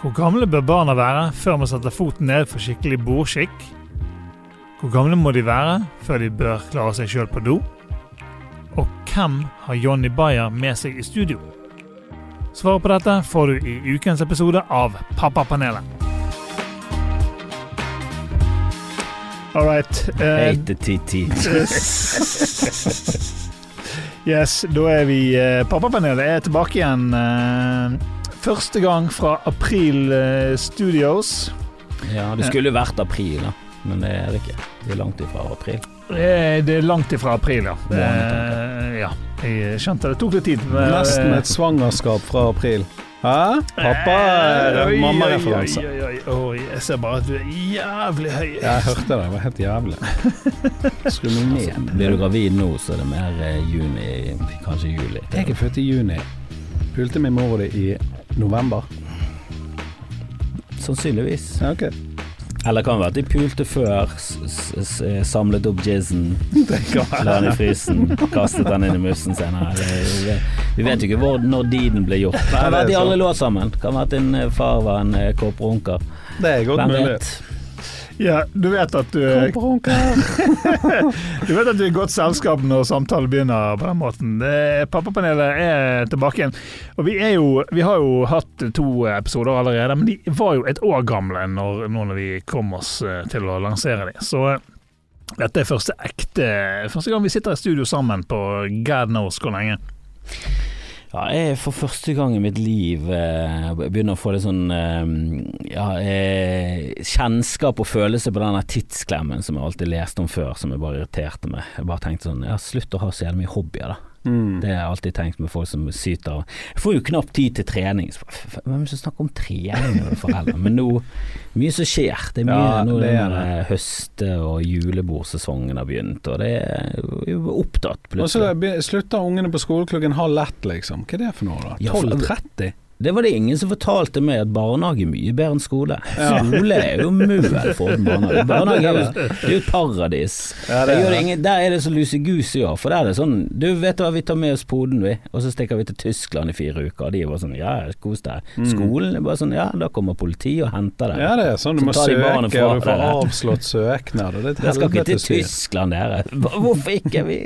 Hvor gamle bør barna være før man setter foten ned for skikkelig bordskikk? Hvor gamle må de være før de bør klare seg sjøl på do? Og hvem har Johnny Bayer med seg i studio? Svaret på dette får du i ukens episode av Pappapanelet. All right. Uh. Yes, da er vi uh, Pappapanelet er tilbake igjen. eh, første gang fra April eh, Studios. Ja, det skulle vært april, da. Men det er det ikke. Det er langt ifra april. Eh, det er langt ifra april, ja. Måned, Eh, ja. Jeg skjønte det tok litt tid. men, Nesten eh, et svangerskap fra april. Hæ? Pappa er mammareferanse. Jeg ser bare at du er jævlig høy. Jeg hørte det, det var helt jævlig. Skru meg ned. Blir du gravid nå, så er det mer eh, juni, kanskje juli. Jeg er født i juni. Pulte min mor og di i november. Sannsynligvis. Ja, ok. Eller kan være at de pulte før, s s s samlet opp jizzen, la den i frysen, kastet den inn i mussen senere. Det- Vi vet, jo ikke hvor, når deeden ble gjort. Kan være at de aldri lå sammen. Kan være at din eh, far var en eh, kåprunker. Det er godt Hvem mulig. vet? Ja, du vet at du Du vet at du er i godt selskap når samtalen begynner på den måten. Pappapanelet er tilbake igjen. Og vi, jo, vi har jo hatt to episoder allerede, men de var jo et år gamle når, nå når vi kom oss eh, til å lansere dem. Så eh, dette er første ekte Første gang vi sitter i studio sammen på god knows hvor lenge. Ja, jeg for første gang i mitt liv eh, begynner å få litt sånn eh, ja, eh, kjennskap og følelse på den tidsklemmen som jeg alltid leste om før, som jeg bare irriterte meg. Jeg bare tenkte sånn, ja, slutt å ha så jævlig mye hobbyer, da. Mm. Det har jeg alltid tenkt med folk som syter. Jeg får jo knapt tid til trening. Hvem er det som snakker om trening med foreldre? Men nå mye som skjer. Det er mye Ja, nå det er det høste- og julebordsesongen har begynt, og det er jo opptatt Og så slutter ungene på skolen klokken halv ett, liksom. Hva er det for noe, da? Ja, for- 12.30? Det var det ingen som fortalte meg at barnehage er mye bedre enn skole. Skole er jo møl for barnehage. Barnehage er jo, et paradis. Ja, det er det. ingen, der er det så lusegus i år, for der er det sånn Du vet hva, vi tar med oss poden, vi, og så stikker vi til Tyskland i fire uker. Og de er bare sånn ja, kos deg. Skolen er bare sånn ja, da kommer politiet og henter deg. Ja, det er sånn du Så må søke, og du får avslått søknad. Det er et Dere skal ikke til. Tyskland, dere. Hvorfor ikke? Vi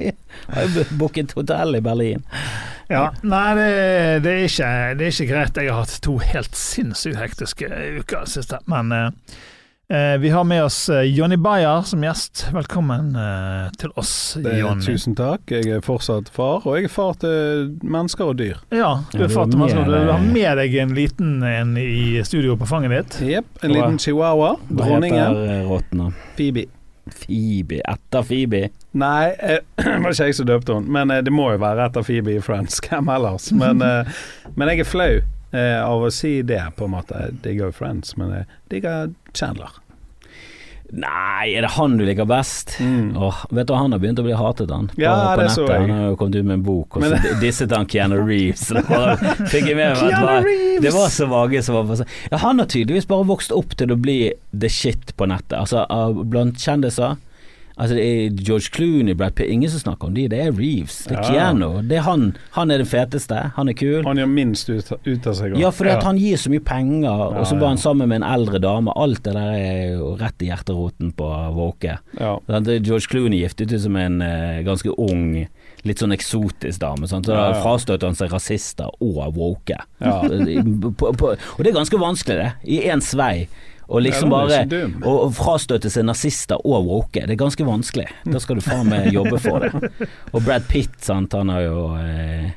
har jo booket hotell i Berlin. Ja, Nei, det, det, er ikke, det er ikke greit. Jeg har hatt to helt sinnssykt hektiske uker siste. Men eh, eh, vi har med oss eh, Jonny Bayer som gjest. Velkommen eh, til oss, Jonny. tusen takk. Jeg er fortsatt far, og jeg er far til mennesker og dyr. Ja, du, er far til mennesker og dyr. du har med deg en liten en i studio på fanget ditt. Jepp. En liten chihuahua. Hva Dronningen. heter rottene? Phoebe. Phoebe. Etter Phoebe. Nei, eh, det var ikke jeg som døpte henne, men eh, det må jo være etter Phoebe i Friends. Hvem ellers? Men, eh, men jeg er flau eh, av å si det, på en måte. Jeg digger jo Friends, men jeg digger Chandler. Nei, er det han du liker best? Mm. Åh, vet du, han har begynt å bli hatet, han. På, Ja, på nettet. Han har jo kommet ut med en bok, og så disset han Keanu Reeves. Det bare fikk jeg med meg var- det var så vage som var Ja, han har tydeligvis bare vokst opp til å bli the shit på nettet. Altså blant kjendiser. Altså det er George Clooney, Brad Pitt, ingen som snakker om de, det er Reeves. Det er. Keanu. Det er han. Han er den feteste. Han er kul. Han gjør minst ut, ut av seg. Ja, for Ja. han gir så mye penger, og så var han sammen med en eldre dame. Alt det der er jo rett i hjerteroten på Våke. Ja. George Clooney giftet ut som en uh, ganske ung, litt sånn eksotisk dame. Sant? Så Ja, ja. frastøter han seg rasister og woke. Ja. og det er ganske vanskelig, det. I én svei. Og liksom bare å frastøte seg nazister og woke, det er ganske vanskelig. Da skal du faen meg jobbe for det. Og Brad Pitt, sant, han har jo eh,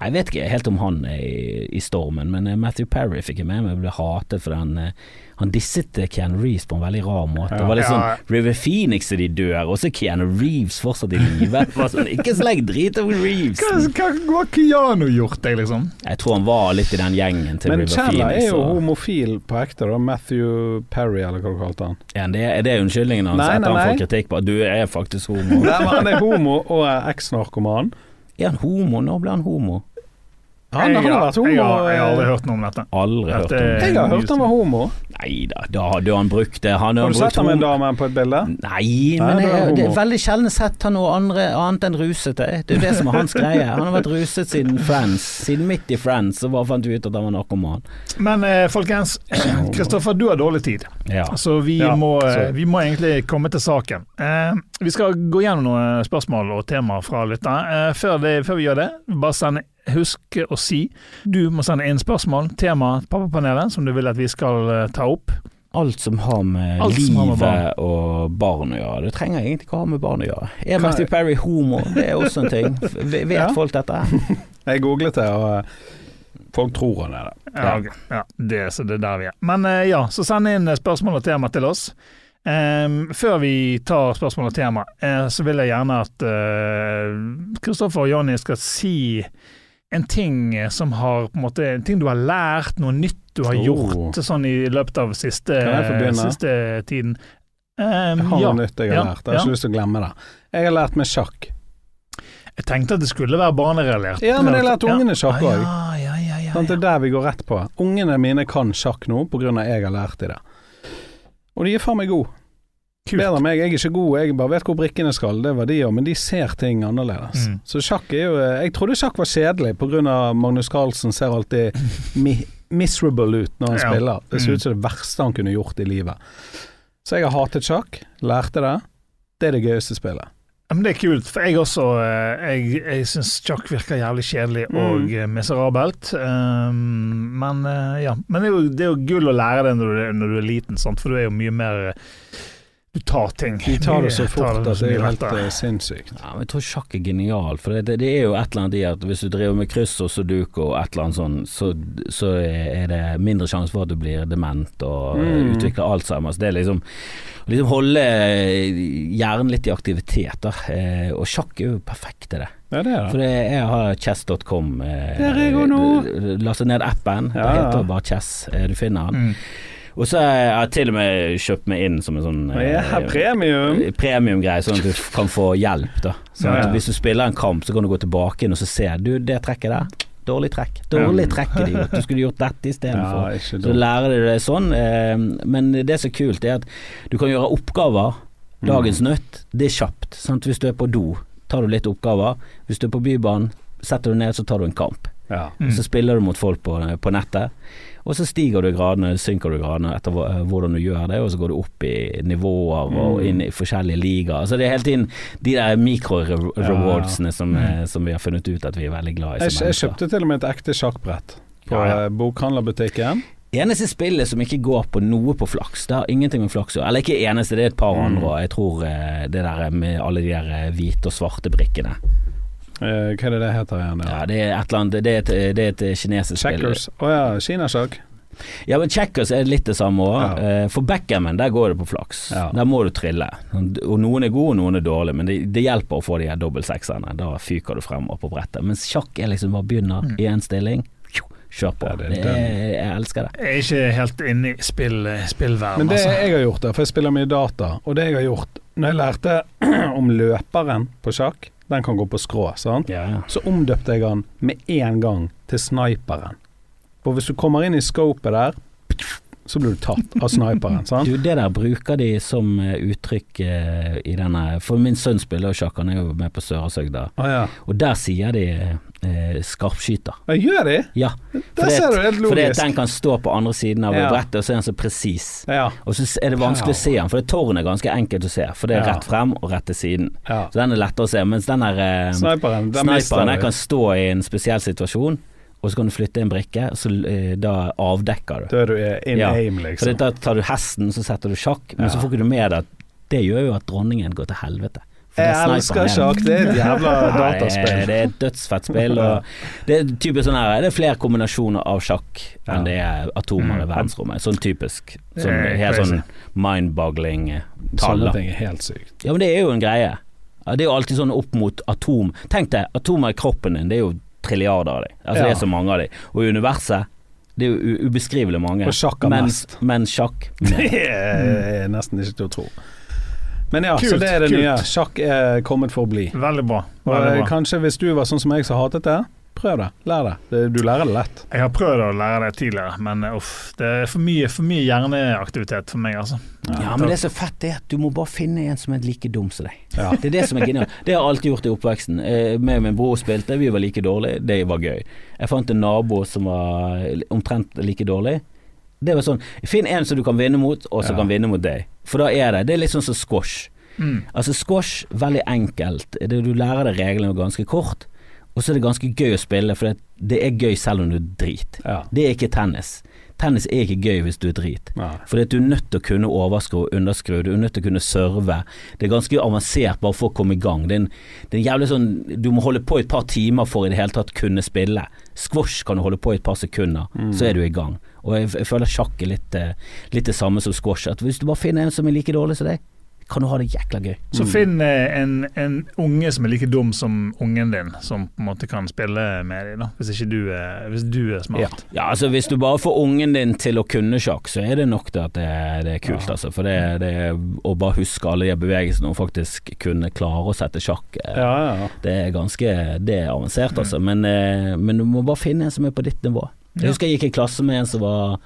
Jeg vet ikke helt om han er i, i stormen, men eh, Matthew Perry fikk jeg med meg ble hatet for han eh, han disset eh, Keanu Reeves på en veldig rar måte. Det var litt Ja. sånn River Phoenix er de dør, og så er Keanu Reeves fortsatt i live. Sånn, ikke sleng drit over Reeves. Hva har Keanu gjort deg, liksom? Jeg tror han var litt i den gjengen til Men River Chandler Phoenix. er jo og- homofil på ekte, da. Matthew Perry, eller hva du kalte han. ja, det, er det unnskyldningen hans Nei, etter nei, han får kritikk på at du er faktisk homo? Nei, men han er homo og er eks-narkoman. Er han homo? Nå ble han homo? Han, han har vært homo. Jeg har, jeg har aldri eh, hørt noe om dette. Aldri hørt om jeg har hørt han var homo. Nei da, da hadde han brukt det. Han Har du brukt sett ham med en dame på et bilde? Nei, Nei, men er jeg, det er veldig sjelden sett han noe andre, annet enn rusete. Det er jo det som er hans greie. Han har vært ruset siden Friends. Siden midt i Friends så bare fant vi ut at han var narkoman. Men eh, folkens, Kristoffer, du har dårlig tid. Ja. Så vi, Ja, må, eh, så- vi må egentlig komme til saken. Eh, vi skal gå gjennom noen spørsmål og temaer fra lytterne. Eh, før, før vi gjør det, bare send, husk å si Du må sende inn spørsmål, tema, pappapanelet, som du vil at vi skal eh, ta opp. Alt som har med Alt livet har med livet og barn å gjøre. Det trenger egentlig ikke å ha med barn å gjøre. Er Matthew Perry homo? Det er også en ting. Vet Ja. folk dette? Jeg googlet det, og eh, folk tror han er det. Ja, okay. ja det, så det er der vi er. Men eh, ja, så send inn spørsmål og tema til oss. Um, før vi tar spørsmål og tema, uh, så vil jeg gjerne at Kristoffer og Jonny skal si en ting som har på en måte En ting du har lært, noe nytt du har Oh. gjort sånn i løpet av siste, siste tiden. Um, Jeg har ja. noe nytt jeg har Ja, lært. Jeg har ikke lyst til å glemme det. Jeg har lært meg sjakk. Jeg tenkte at det skulle være barnerelatert. Ja, men jeg lærte ungene sjakk Ja, òg. ja, ja, Sant, Det er der vi går rett på. Ungene mine kan sjakk nå av jeg har lært dem det. Og de er faen meg gode. Kult. Bedre meg. Jeg er ikke god, jeg bare vet hvor brikkene skal. Det var de òg, men de ser ting annerledes. Mm. Så sjakk er jo eh, Jeg trodde sjakk var kjedelig av Magnus Carlsen ser alltid mi miserable ut når han Ja. spiller. Det ser Mm. ut som det verste han kunne gjort i livet. Så jeg har hatet sjakk, lærte det. Det er det gøyeste spillet. Men Det er kult, for jeg også eh, Jeg, jeg syns sjakk virker jævlig kjedelig Mm. og mm. miserabelt. Um, men ja, men det er, jo, det er jo gull å lære det når du, når du er liten, sant? for du er jo mye mer Du tar ting. De tar det så fort at det er helt eh, sinnssykt. Ja, men jeg tror sjakk er genial, for det, det, det er jo et eller annet i at hvis du driver med kryss og sudoku og et eller annet sånn, så, så er det mindre sjanse for at du blir dement og Mm. utvikler Alzheimer. Så det er liksom liksom holde hjernen litt i aktivitet, da. Eh, og sjakk er jo perfekt til det. Ja, det er For det. det, jeg har chess.com. Eh, Der er jeg også nå. Lastet ned appen. Ja, det heter bare Chess. Eh, du finner den. Mm. Og så har jeg til og med kjøpt meg inn som en sånn Ja, eh, premium. premiumgreie, sånn at du kan få hjelp. da Sånn Ja, at ja. Hvis du spiller en kamp, så kan du gå tilbake inn og så se Du, det trekket der, dårlig trekk. Dårlig trekk, idiot. Du skulle gjort dette istedenfor. Ja, så lærer du deg sånn. eh, Men det som er kult, er at du kan gjøre oppgaver. Mm. Dagens nøtt, det er kjapt. Sant? Hvis du er på do, tar du litt oppgaver. Hvis du er på Bybanen, setter du ned, så tar du en kamp. Ja. Mm. Så spiller du mot folk på, på nettet, og så stiger du i gradene, synker du i gradene etter eh, hvordan du gjør det, og så går du opp i nivåer og Mm. inn i forskjellige ligaer. Så det er hele tiden de der mikro-rewardsene som, eh, som vi har funnet ut at vi er veldig glad i Jeg, kjøpte til og med et ekte sjakkbrett på Ja, ja. eh, bokhandlerbutikken. Eneste spillet som ikke går på noe på flaks, det har ingenting med flaks å. Eller ikke eneste, det er et par Mm. andre, og jeg tror det der med alle de der hvite og svarte brikkene. Eh, hva er det det heter igjen? Ja, Ja. det er et eller annet, det er et, det er et kinesisk spill. Checkers. Å ja, kinasjakk. Ja, men checkers er litt det samme òg. Ja. For backgammon, der går det på flaks. Ja. Der må du trille. Og noen er gode, og noen er dårlige, men det, det hjelper å få de her dobbeltsekserne. Da fyker du frem og på brettet. Mens sjakk er liksom bare begynner Mm. i én stilling, kjør på. Ja, det det er, jeg elsker det. Jeg er ikke helt inne i spill, spillverden, Men det altså. jeg har gjort, da, for jeg spiller mye data, og det jeg har gjort Når jeg lærte om løperen på sjakk, den kan gå på skrå, sant? Ja. så omdøpte jeg han med en gang til sniperen. For hvis du kommer inn i scopet der, så blir du tatt av sniperen, sant? Du, det der bruker de som eh, uttrykk eh, i denne For min sønn spiller jo sjakk, han er jo med på Sørasøgda, Ah, ja. og der sier de eh, skarpskyter. ja. Gjør de? Ja, Der ser du, helt logisk. Fordi den kan stå på andre siden av Ja. brettet, og så er den så presis. Ja. Og så er det vanskelig å se den, for det tårnet er ganske enkelt å se, for det er rett frem og rett til siden. Så den er lettere å se, mens den der eh, Sniperen, den sniperen kan stå i en spesiell situasjon, og så kan du flytte en brikke, så eh, da avdekker du. Da er du in Ja, aim, liksom. liksom. da tar du hesten, så setter du sjakk, men Ja. så får ikke du med deg at det gjør jo at dronningen går til helvete. Jeg er elsker sjakk, det er et jævla dataspill. Nei, Det er et dødsfett spill. Det er typisk sånn her Det er flere kombinasjoner av sjakk enn det er atomer i Mm. verdensrommet. Sånn typisk. Sånn, helt sånn mind-boggling tall. Sånne ting er helt sykt. Ja, men det er jo en greie. Det er jo alltid sånn opp mot atom. Tenk deg, atomer i kroppen din, det er jo trilliarder av dem. Altså det er så mange av dem. Og i universet, det er jo ubeskrivelig mange. Og sjakk er men, mest. men sjakk Det er nesten ikke til å tro. Men ja, så det er det kult. nye. Sjakk er kommet for å bli. Veldig bra. Veldig eh, bra. kanskje hvis du var sånn som jeg som hatet det, Prøv det. Lær det. Du lærer det lett. Jeg har prøvd å lære det tidligere, men uff, det er for mye, for mye hjerneaktivitet for meg, altså. Ja, men det er så fett det at du må bare finne en som er like dum som deg. Ja. Det er det som er genialt. Det har jeg alltid gjort i oppveksten. Eh, Med min bror spilte, vi var like dårlige, det var gøy. Jeg fant en nabo som var omtrent like dårlig. Det var sånn, Finn en som du kan vinne mot, og som Ja. kan vinne mot deg. For da er det Det er litt sånn som squash. Mm. Altså Squash, veldig enkelt. Det, du lærer deg reglene ganske kort, og så er det ganske gøy å spille, for det, det er gøy selv om du er drit. Ja. Det er ikke tennis. Tennis er ikke gøy hvis du er drit. Ja. For du er nødt til å kunne overskru og underskru, du er nødt til å kunne serve. Det er ganske avansert bare for å komme i gang. Det er en, det er en jævlig sånn Du må holde på et par timer for i det hele tatt kunne spille. Squash kan du holde på i et par sekunder, så er du i gang. Og jeg, jeg føler sjakk er litt, eh, litt det samme som squash. At hvis du bare finner en som er like dårlig som deg, kan du ha det jækla gøy. Så finn eh, en, en unge som er like dum som ungen din, som på en måte kan spille med deg, da. Hvis ikke du er, hvis du er smart. Ja, altså Hvis du bare får ungen din til å kunne sjakk, så er det nok til at det, det er kult. altså For det, det er å bare huske alle de bevegelsene og faktisk kunne klare å sette sjakk. eh, Ja, ja, ja. Det er ganske Det er avansert, altså. Men, eh, men du må bare finne en som er på ditt nivå. Jeg husker jeg gikk i klasse med en som var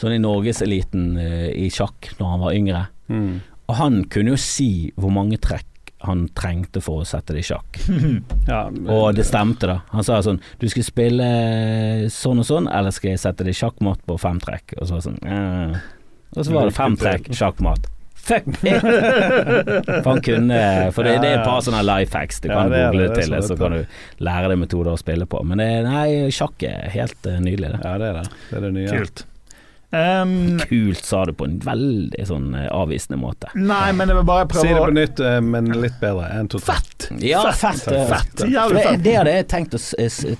sånn i norgeseliten i sjakk når han var yngre. Mm. Og han kunne jo si hvor mange trekk han trengte for å sette det i sjakk. ja Og det stemte, da. Han sa sånn Du skal spille sånn og sånn, eller skal jeg sette det i sjakkmatt på fem trekk? Og så var sånn eh. Og så var det fem trekk sjakkmatt. Fuck me! For han kunne For det, det er et par sånne life hacks du Ja, kan google det, det til, så kan du lære deg metoder å spille på. Men det, nei, sjakk er helt eh, nydelig, det. Ja, det er det. Det er det nye. Kult. Um, Kult, sa du på en veldig sånn eh, avvisende måte. nei, men jeg vil bare Si det på nytt, eh, men litt bedre. En, to, tre. Fett! Ja, fett. fett. Fett. For Jævlig det, fett. det hadde jeg tenkt å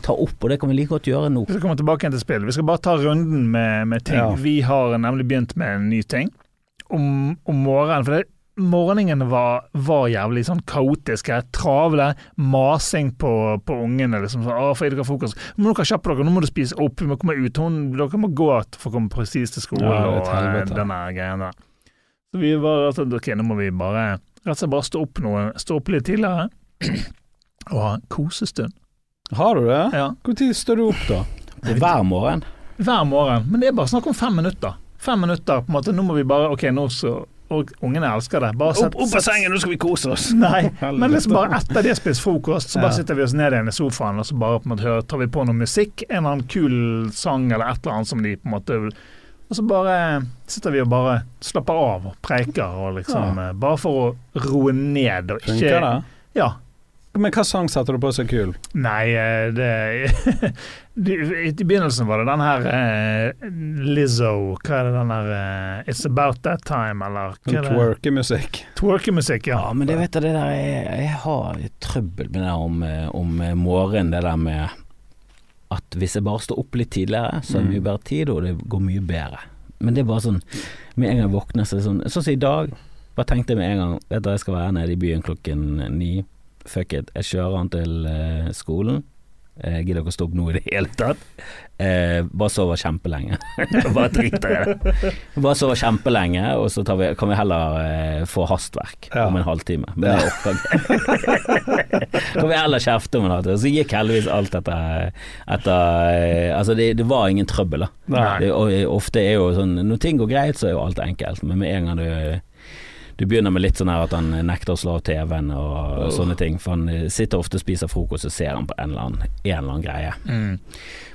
ta opp, og det kan vi like godt gjøre nå. Vi skal komme tilbake igjen til spill. Vi skal bare ta runden med, med ting. Ja. Vi har nemlig begynt med en ny ting om, om morgenen. For det, morgenene var, var jævlig sånn kaotiske, travle, masing på, på ungene. Liksom sånn, 'Å, får dere frokost?' 'Nå må dere kjappe dere, nå må du spise opp, vi må komme ut.' Hun, 'Dere må gå for å komme presis til skolen', Ja, og eh, helvete. denne greien der. Så vi var rett og slett OK, nå må vi bare rett og slett bare stå opp, noe, stå opp litt tidligere og ha en kosestund. Har du det? Ja. Når står du opp, da? Hver morgen. Hver morgen. Men det er bare snakk om fem minutter. Fem minutter, på en måte. Nå må vi bare OK, nå så Og ungene elsker det. Bare sett, sengen nå skal vi kose oss! Nei, men liksom bare etter de har spist frokost, så bare Ja. sitter vi oss ned igjen i sofaen og så bare på en måte hører, tar vi på noe musikk, en eller annen kul sang eller et eller annet som de på en måte Og så bare sitter vi og bare slapper av og preiker og liksom ja. Bare for å roe ned og ikke Funker det? Ja. Men hva sang satte du på så kul? Nei, eh, det I begynnelsen var det den her eh, Lizzo Hva er det den her eh, It's About That Time, eller twerkemusikk? Twerkemusikk, ja. Ja, men det vet du, det der jeg, jeg har trøbbel med det der om, om morgenen, det der med at hvis jeg bare står opp litt tidligere, så er det Mm. mye bedre tid, og det går mye bedre. Men det er bare sånn Med en gang jeg våkner, så er det sånn Sånn som i dag. Bare tenkte jeg med en gang Vet du, jeg skal være nede i byen klokken ni. Fuck it. Jeg kjører han til eh, skolen. Jeg gidder ikke å stå opp nå i det hele tatt. Eh, bare sover kjempelenge. bare driter i det. Bare sover kjempelenge, og så tar vi, kan vi heller eh, få hastverk Ja. om en halvtime. Men det orker kan vi heller kjefte om en halvtime. Så gikk heldigvis alt etter, etter eh, Altså, det, det var ingen trøbbel, da. Det, og ofte er jo sånn Når ting går greit, så er jo alt enkelt, men med en gang du du begynner med litt sånn her at han nekter å slå av TV-en og oh. sånne ting. For han eh, sitter ofte og spiser frokost, og ser han på en eller annen, en eller annen greie. Mm.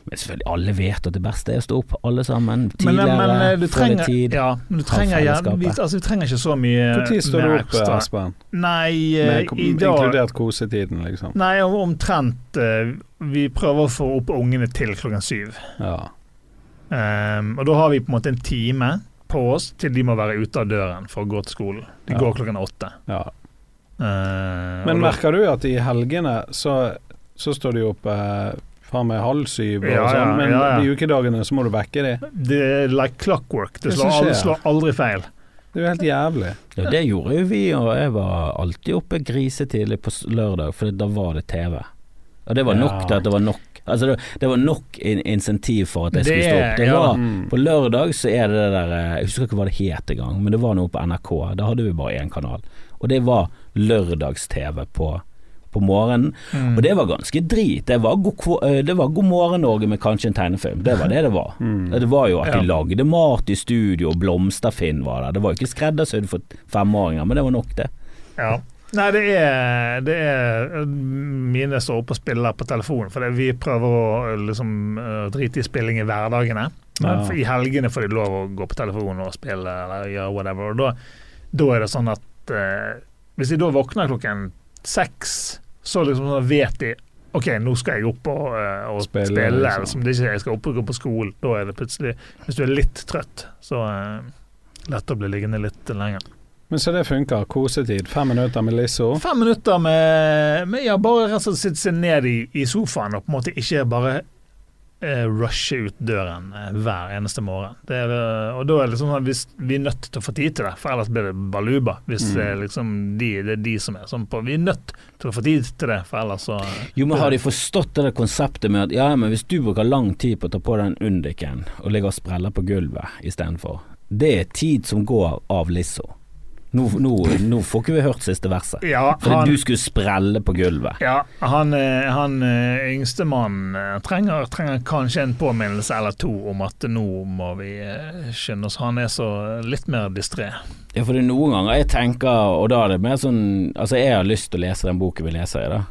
Men selvfølgelig, alle vet at det beste er å stå opp, alle sammen. Tidligere, men men, du trenger tid. Ja, men du trenger, ja, vi, altså, vi trenger ikke så mye Når står du opp. Espen? Nei, eh, Med, i dag inkludert kosetiden, liksom? Nei, omtrent eh, Vi prøver å få opp ungene til klokken syv. Ja. Um, og da har vi på en måte en time på oss til de må være ute av døren for å gå til skolen. De Ja. går klokken åtte. ja. Eh, Men merker du at i helgene så, så står de opp eh, faen meg halv syv og Ja, sånn, men ja, ja. de ukedagene så må du vekke de. Det er like clockwork. Det slår aldri, slår aldri feil. Det er jo helt jævlig. Ja, det gjorde jo vi, og jeg var alltid oppe grisetidlig på lørdag, for da var det TV. Og det var nok Ja. til at det var nok. Altså det, det var nok in insentiv for at jeg skulle stå opp. Det ja. var, Mm. På lørdag så er det det der eh, Jeg husker ikke hva det het engang, men det var noe på NRK. Da hadde vi bare én kanal. Og det var lørdags-TV på på morgenen. Mm. Og det var ganske drit. Det var, god, eh, det var God morgen Norge med kanskje en tegnefilm. Det var det det var. Mm. Det var jo at de Ja. lagde mat i studio, og Blomsterfinn var der. Det var jo ikke skreddersydd for femåringer, men det var nok, det. Ja. Nei, det er, det er Mine står oppe og spiller på telefonen, for vi prøver å liksom eh, drite i spilling i hverdagene. Men Ja. i helgene får de lov å gå på telefonen og spille eller gjøre whatever. Og da, da er det sånn at eh, hvis de da våkner klokken seks, så liksom så vet de OK, nå skal jeg opp og, eh, og Spille, spille. liksom. eller som det ikke er, jeg skal opp og gå på skolen. Da er det plutselig Hvis du er litt trøtt, så eh, lett å bli liggende litt lenger. Men så det funker. Kosetid. Fem minutter med Lisso. Fem minutter med, med ja, bare rett og slett sitte seg ned i, i sofaen og på en måte ikke bare eh, rushe ut døren eh, hver eneste morgen. Det er, og da er det liksom sånn at hvis vi er nødt til å få tid til det, for ellers blir det baluba. Hvis Mm. det, liksom de, det er de som er sånn på Vi er nødt til å få tid til det, for ellers så Jo, men har de forstått det der konseptet med at ja, men hvis du bruker lang tid på å ta på den undiken og ligger og spreller på gulvet istedenfor, det er tid som går av Lisso. Nå, nå, nå får ikke vi hørt siste verset. Ja, Fordi han, du skulle sprelle på gulvet. ja, han, eh, han eh, yngstemann eh, trenger, trenger kanskje en påminnelse eller to om at nå må vi skynde oss. Han er så litt mer distré. Ja, for det er noen ganger jeg tenker, og da er det mer sånn Altså, jeg har lyst til å lese den boken vi leser i, da.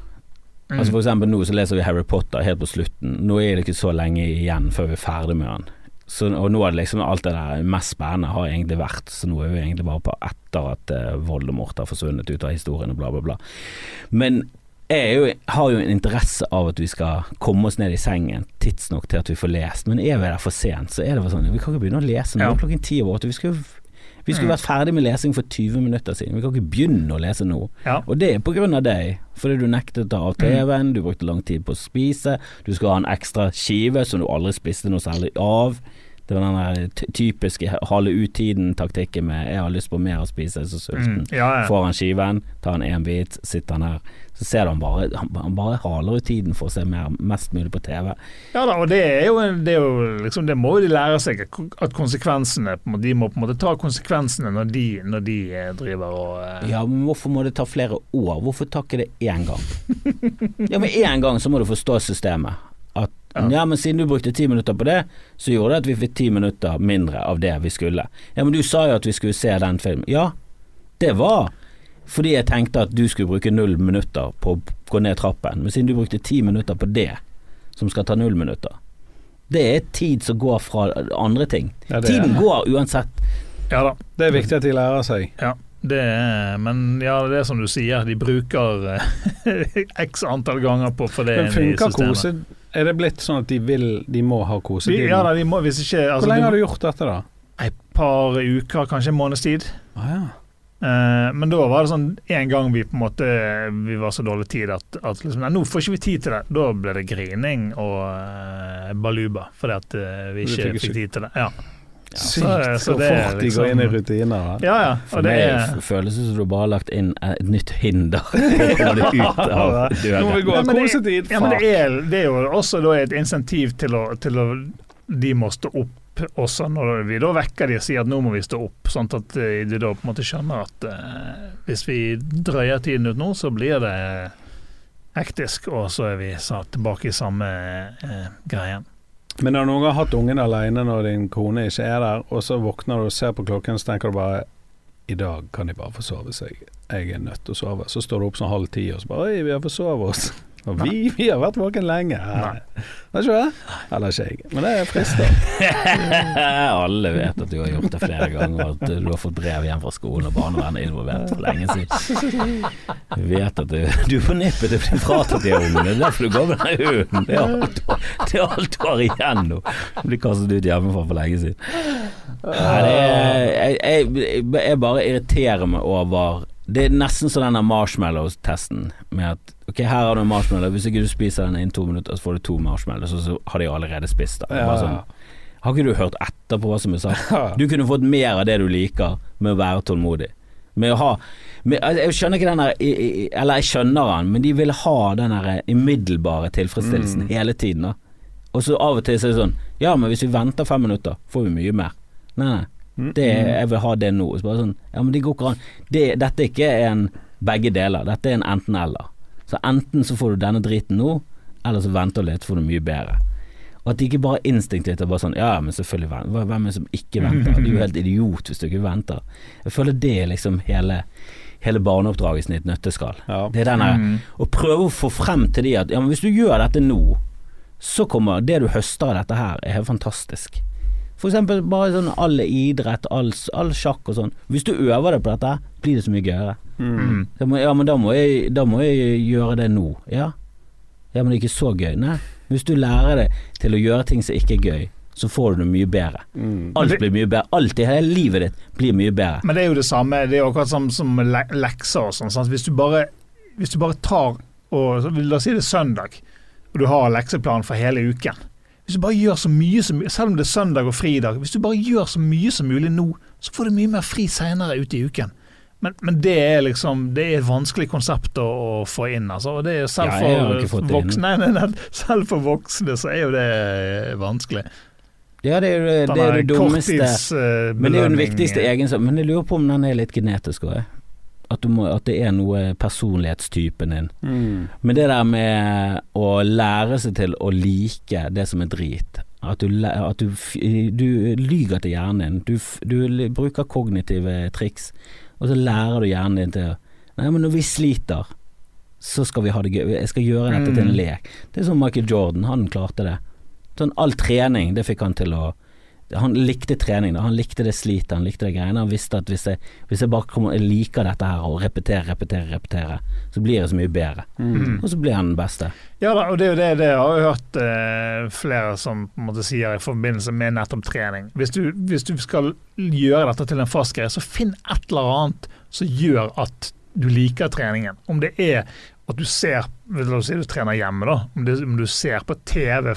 Mm. Altså For eksempel nå så leser vi Harry Potter helt på slutten. Nå er det ikke så lenge igjen før vi er ferdig med den. Så, og nå er det liksom alt det der mest spennende har egentlig vært, så nå er vi egentlig bare på etter at uh, Voldemort har forsvunnet ut av historien og bla, bla, bla. Men jeg jo, har jo en interesse av at vi skal komme oss ned i sengen tidsnok til at vi får lest, men er vi der for sent, så er det bare sånn Vi kan ikke begynne å lese nå Ja. klokken ti over åtte. Vi skulle, vi skulle Mm. vært ferdig med lesing for 20 minutter siden. Vi kan ikke begynne å lese nå. Ja. Og det er på grunn av deg, fordi du nektet å ta av TV-en, du brukte lang tid på å spise, du skal ha en ekstra skive som du aldri spiste noe særlig av. Det var den der typiske hale ut-tiden-taktikken med 'jeg har lyst på mer å spise, så sulten'. Mm, ja, ja. Får han skiven, tar han én bit, sitter han her. Så ser du han bare Han, han bare haler ut tiden for å se mer, mest mulig på TV. Ja da, og det er jo, det er jo liksom, det må jo de lære seg, at konsekvensene De må på en måte ta konsekvensene når de, når de eh, driver og eh, Ja, men hvorfor må det ta flere år? Hvorfor tar ikke det én gang? Ja, med én gang så må du forstå systemet. Ja. ja. men siden du brukte ti minutter på det, så gjorde det at vi fikk ti minutter mindre av det vi skulle. Ja, men du sa jo at vi skulle se den filmen. Ja, det var fordi jeg tenkte at du skulle bruke null minutter på å gå ned trappen, men siden du brukte ti minutter på det, som skal ta null minutter, det er tid som går fra andre ting. Ja, er Tiden det. går uansett. Ja da. Det er viktig at de lærer seg. Ja, det er, men ja, det er som du sier, de bruker eh, x antall ganger på å få det Men inn i systemet. kose... Er det blitt sånn at de vil De må ha kosetid? ja da, de må, hvis ikke altså, Hvor lenge har du gjort dette, da? Et par uker, kanskje en måneds tid. Ah, ja. Eh, men da var det sånn en gang vi på en måte Vi var så dårlig tid at, at liksom, nei, nå får ikke vi tid til det. Da ble det grining og uh, baluba fordi at uh, vi ikke fikk tid til det. Ja, Sykt så hvor fort de liksom- går inn i rutiner. Ja. ja For det meg er føles det som du bare har lagt inn et nytt hinder av Nå må vi gå av men det- kosetid! Ja, men det er, det er jo også da et insentiv til å, til å De må stå opp også når vi da vekker de og sier at nå må vi stå opp, sånn at eh, de da på en måte skjønner at uh, hvis vi drøyer tiden ut nå, så blir det hektisk, og så er vi tilbake i samme uh, greien. Men har du noen gang hatt ungen alene når din kone ikke er der, og så våkner du og ser på klokken, så tenker du bare i dag kan de bare forsove seg. Jeg er nødt til å sove. Så står du opp sånn halv ti, og så bare Oi, vi har forsovet oss. Og vi, vi har vært våken lenge. Nei. Har ikke det? Eller ikke jeg. Men det er frister. Alle vet at du har gjort det flere ganger, at du har fått brev hjem fra skolen og barnevernet er involvert for lenge siden. Vet at du, du er på nippet til å bli fratatt de ungene, det er derfor du går med den hunden. Det er alt, det er alt du har igjen nå. Du blir kastet ut hjemmefra for lenge siden. Nei, det er, jeg, jeg, jeg bare irriterer meg over Det er nesten som denne marshmallow-testen med at Ok, her har du en marshmallow, hvis ikke du spiser den innen to minutter, så får du to marshmallows, og så har de allerede spist den. Ja. sånn, har ikke du hørt etter på hva som er sagt? Du kunne fått mer av det du liker med å være tålmodig. Med å ha med, altså, Jeg skjønner ikke den der Eller jeg skjønner den, men de vil ha den der umiddelbare tilfredsstillelsen Mm. hele tiden. da Og så av og til så er det sånn Ja, men hvis vi venter fem minutter, får vi mye mer. Nei, nei. Mm, Det, jeg vil ha det nå. Så bare sånn, ja, men det går ikke an. Det, dette er ikke en begge deler, dette er en enten-eller. Så enten så får du denne driten nå, eller så venter du litt, får du mye bedre. Og at det ikke bare er instinktivt og bare sånn Ja, men selvfølgelig venter Hvem er det som ikke venter? Du er jo helt idiot hvis du ikke venter. Jeg føler det er liksom hele hele barneoppdragelsen i et nøtteskall. Ja. Det er den der Mm. Å prøve å få frem til de at ja, men hvis du gjør dette nå, så kommer det du høster av dette her, er helt fantastisk. For eksempel bare sånn all idrett, all, all sjakk og sånn. Hvis du øver deg på dette, blir det så mye gøyere. Mm. Må, ja, men da må, jeg, da må jeg gjøre det nå. Ja. ja, men det er ikke så gøy. Nei. Hvis du lærer deg til å gjøre ting som ikke er gøy, så får du det mye bedre. Mm. Alt blir mye bedre. Alt i hele livet ditt blir mye bedre. Men det er jo det samme, det er jo akkurat som, som le lekser og sånn. Hvis hvis du bare tar og så La oss si det er søndag, og du har lekseplan for hele uken. Hvis du bare gjør så mye som mulig, Selv om det er søndag og fridag, hvis du bare gjør så mye som mulig nå, så får du mye mer fri seinere ute i uken. Men, men det er liksom Det er et vanskelig konsept å, å få inn, altså. Og det er selv Ja, for voksne nei, nei, nei, Selv for voksne så er jo det vanskelig. Ja, det er jo det, det, er det dummeste Men det er jo den viktigste egenskapen. Men jeg lurer på om den er litt genetisk òg. At, du må- at det er noe personlighetstypen din. Mm. Men det der med å lære seg til å like det som er drit. At du, at du, du lyger til hjernen din. Du, du bruker kognitive triks, og så lærer du hjernen din til Nei, men når vi sliter, så skal vi ha det gøy. Jeg skal gjøre dette til en Mm. lek. Det er som Michael Jordan, han klarte det. Sånn all trening, det fikk han til å han likte trening, da. han likte det slitet, han likte det greiene. Han visste at hvis jeg, hvis jeg bare kommer, jeg liker dette her og repetere, repetere, repetere, så blir det så mye bedre. Mm. Og så blir han den beste. Ja da, og det er jo det, det har jeg hørt eh, flere som på en måte sier i forbindelse med nettopp trening. Hvis du, hvis du skal gjøre dette til en fast greie, så finn et eller annet som gjør at du liker treningen. Om det er at du ser La oss si du trener hjemme, da. Om, det, om du ser på TV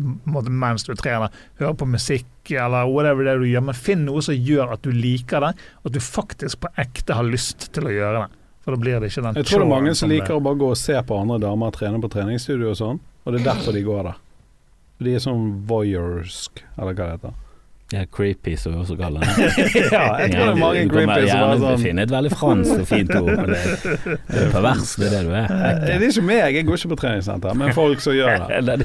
mens du trener, hører på musikk eller whatever det du gjør, men finn noe som gjør at du liker det, og at du faktisk på ekte har lyst til å gjøre det. For da blir det ikke den Jeg tror det er mange som som det- liker å bare gå og se på andre damer trene på treningsstudio og sånn, og det er derfor de går der. De er sånn voyeursk, eller hva det heter. Ja, creepy, som vi også kaller det. Ja, jeg tror det er mange creepy som sånn finne et veldig fransk og fint ord, men det det er pervers, det er det du er. Ekker. Det er ikke meg, jeg går ikke på treningssenter, men folk som gjør det.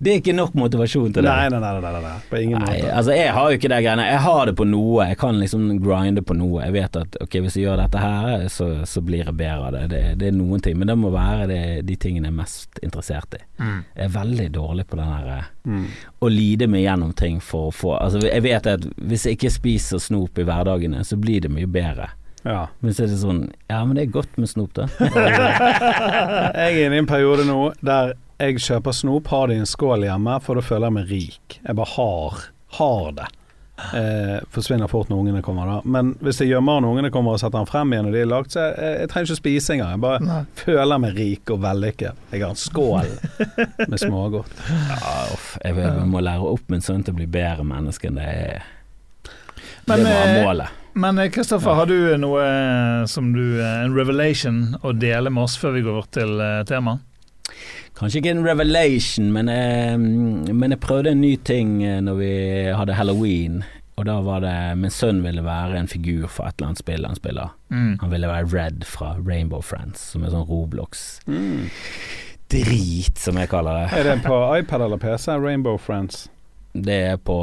Det, er ikke nok motivasjon til det. Nei, nei, nei, nei, nei, nei. på ingen Nei, måte. altså jeg har jo ikke det greiene. Jeg har det på noe. Jeg kan liksom grinde på noe. Jeg vet at ok, hvis jeg gjør dette her, så, så blir jeg bedre av det. det. Det er noen ting, men det må være det, de tingene jeg er mest interessert i. Mm. Jeg er veldig dårlig på den her eh, Mm. å lide meg gjennom ting for å få Altså jeg vet at hvis jeg ikke spiser snop i hverdagene, så blir det mye bedre. Ja. Men så er det sånn Ja, men det er godt med snop, da. Jeg er inne i en periode nå der jeg kjøper snop, har det i en skål hjemme, for da føler jeg meg rik. Jeg bare har, har det. Eh, forsvinner fort når ungene kommer, da. Men hvis jeg gjemmer når ungene kommer og setter den frem igjen og de er lagt, så jeg, jeg trenger ikke spise engang. Jeg bare Nei. føler meg rik og vellykket. Jeg har en skål med smågodt. Ja, uff, jeg, vil- jeg må lære opp min sønn til å bli bedre menneske enn det er. Men, det var eh, målet. Men Kristoffer, Kristoffer, har du noe eh, som du eh, En revelation å dele med oss før vi går til eh, temaet? Kanskje ikke en revelation, men, jeg, men jeg prøvde en ny ting eh, når vi hadde halloween. Og da var det Min sønn ville være en figur for et eller annet spill han spiller. Mm. Han ville være Red fra Rainbow Friends, som er sånn Roblox. Mm. Drit, som jeg kaller det. Er det på iPad eller PC? Rainbow Friends. Det er på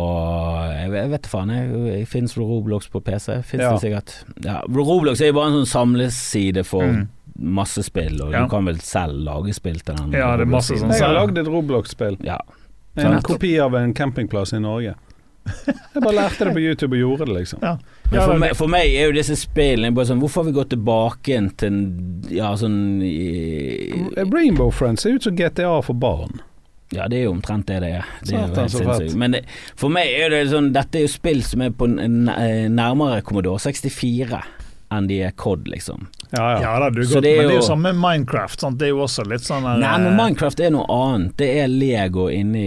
Jeg vet, jeg vet faen, jeg. Fins Roblox på PC? Fins Ja. det sikkert? Ja, Roblox er jo bare en sånn samleside for Mm. Masse spill, og Ja. du kan vel selv lage spill til den. Ja, det er masse sånn Jeg har Så- lagd et Roblox-spill. Ja. En kopi av en campingplass i Norge. Jeg bare lærte det på YouTube og gjorde det, liksom. Ja. Ja, for, meg, for meg er jo disse spillene bare sånn Hvorfor har vi gått tilbake til til Ja, sånn i- Rainbow Friends ser ut som GTA for barn. Ja, det er jo omtrent det det er. Det er Satan. Men det, for meg er det sånn Dette er jo spill som er på n- nærmere Commodore 64 enn de er COD, liksom. Ja, ja. Ja da, du Så godt, det er men det er jo jo- samme med Minecraft. Sant? Det er jo også litt sånn der, Nei, men eh, Minecraft er noe annet. Det er Lego inni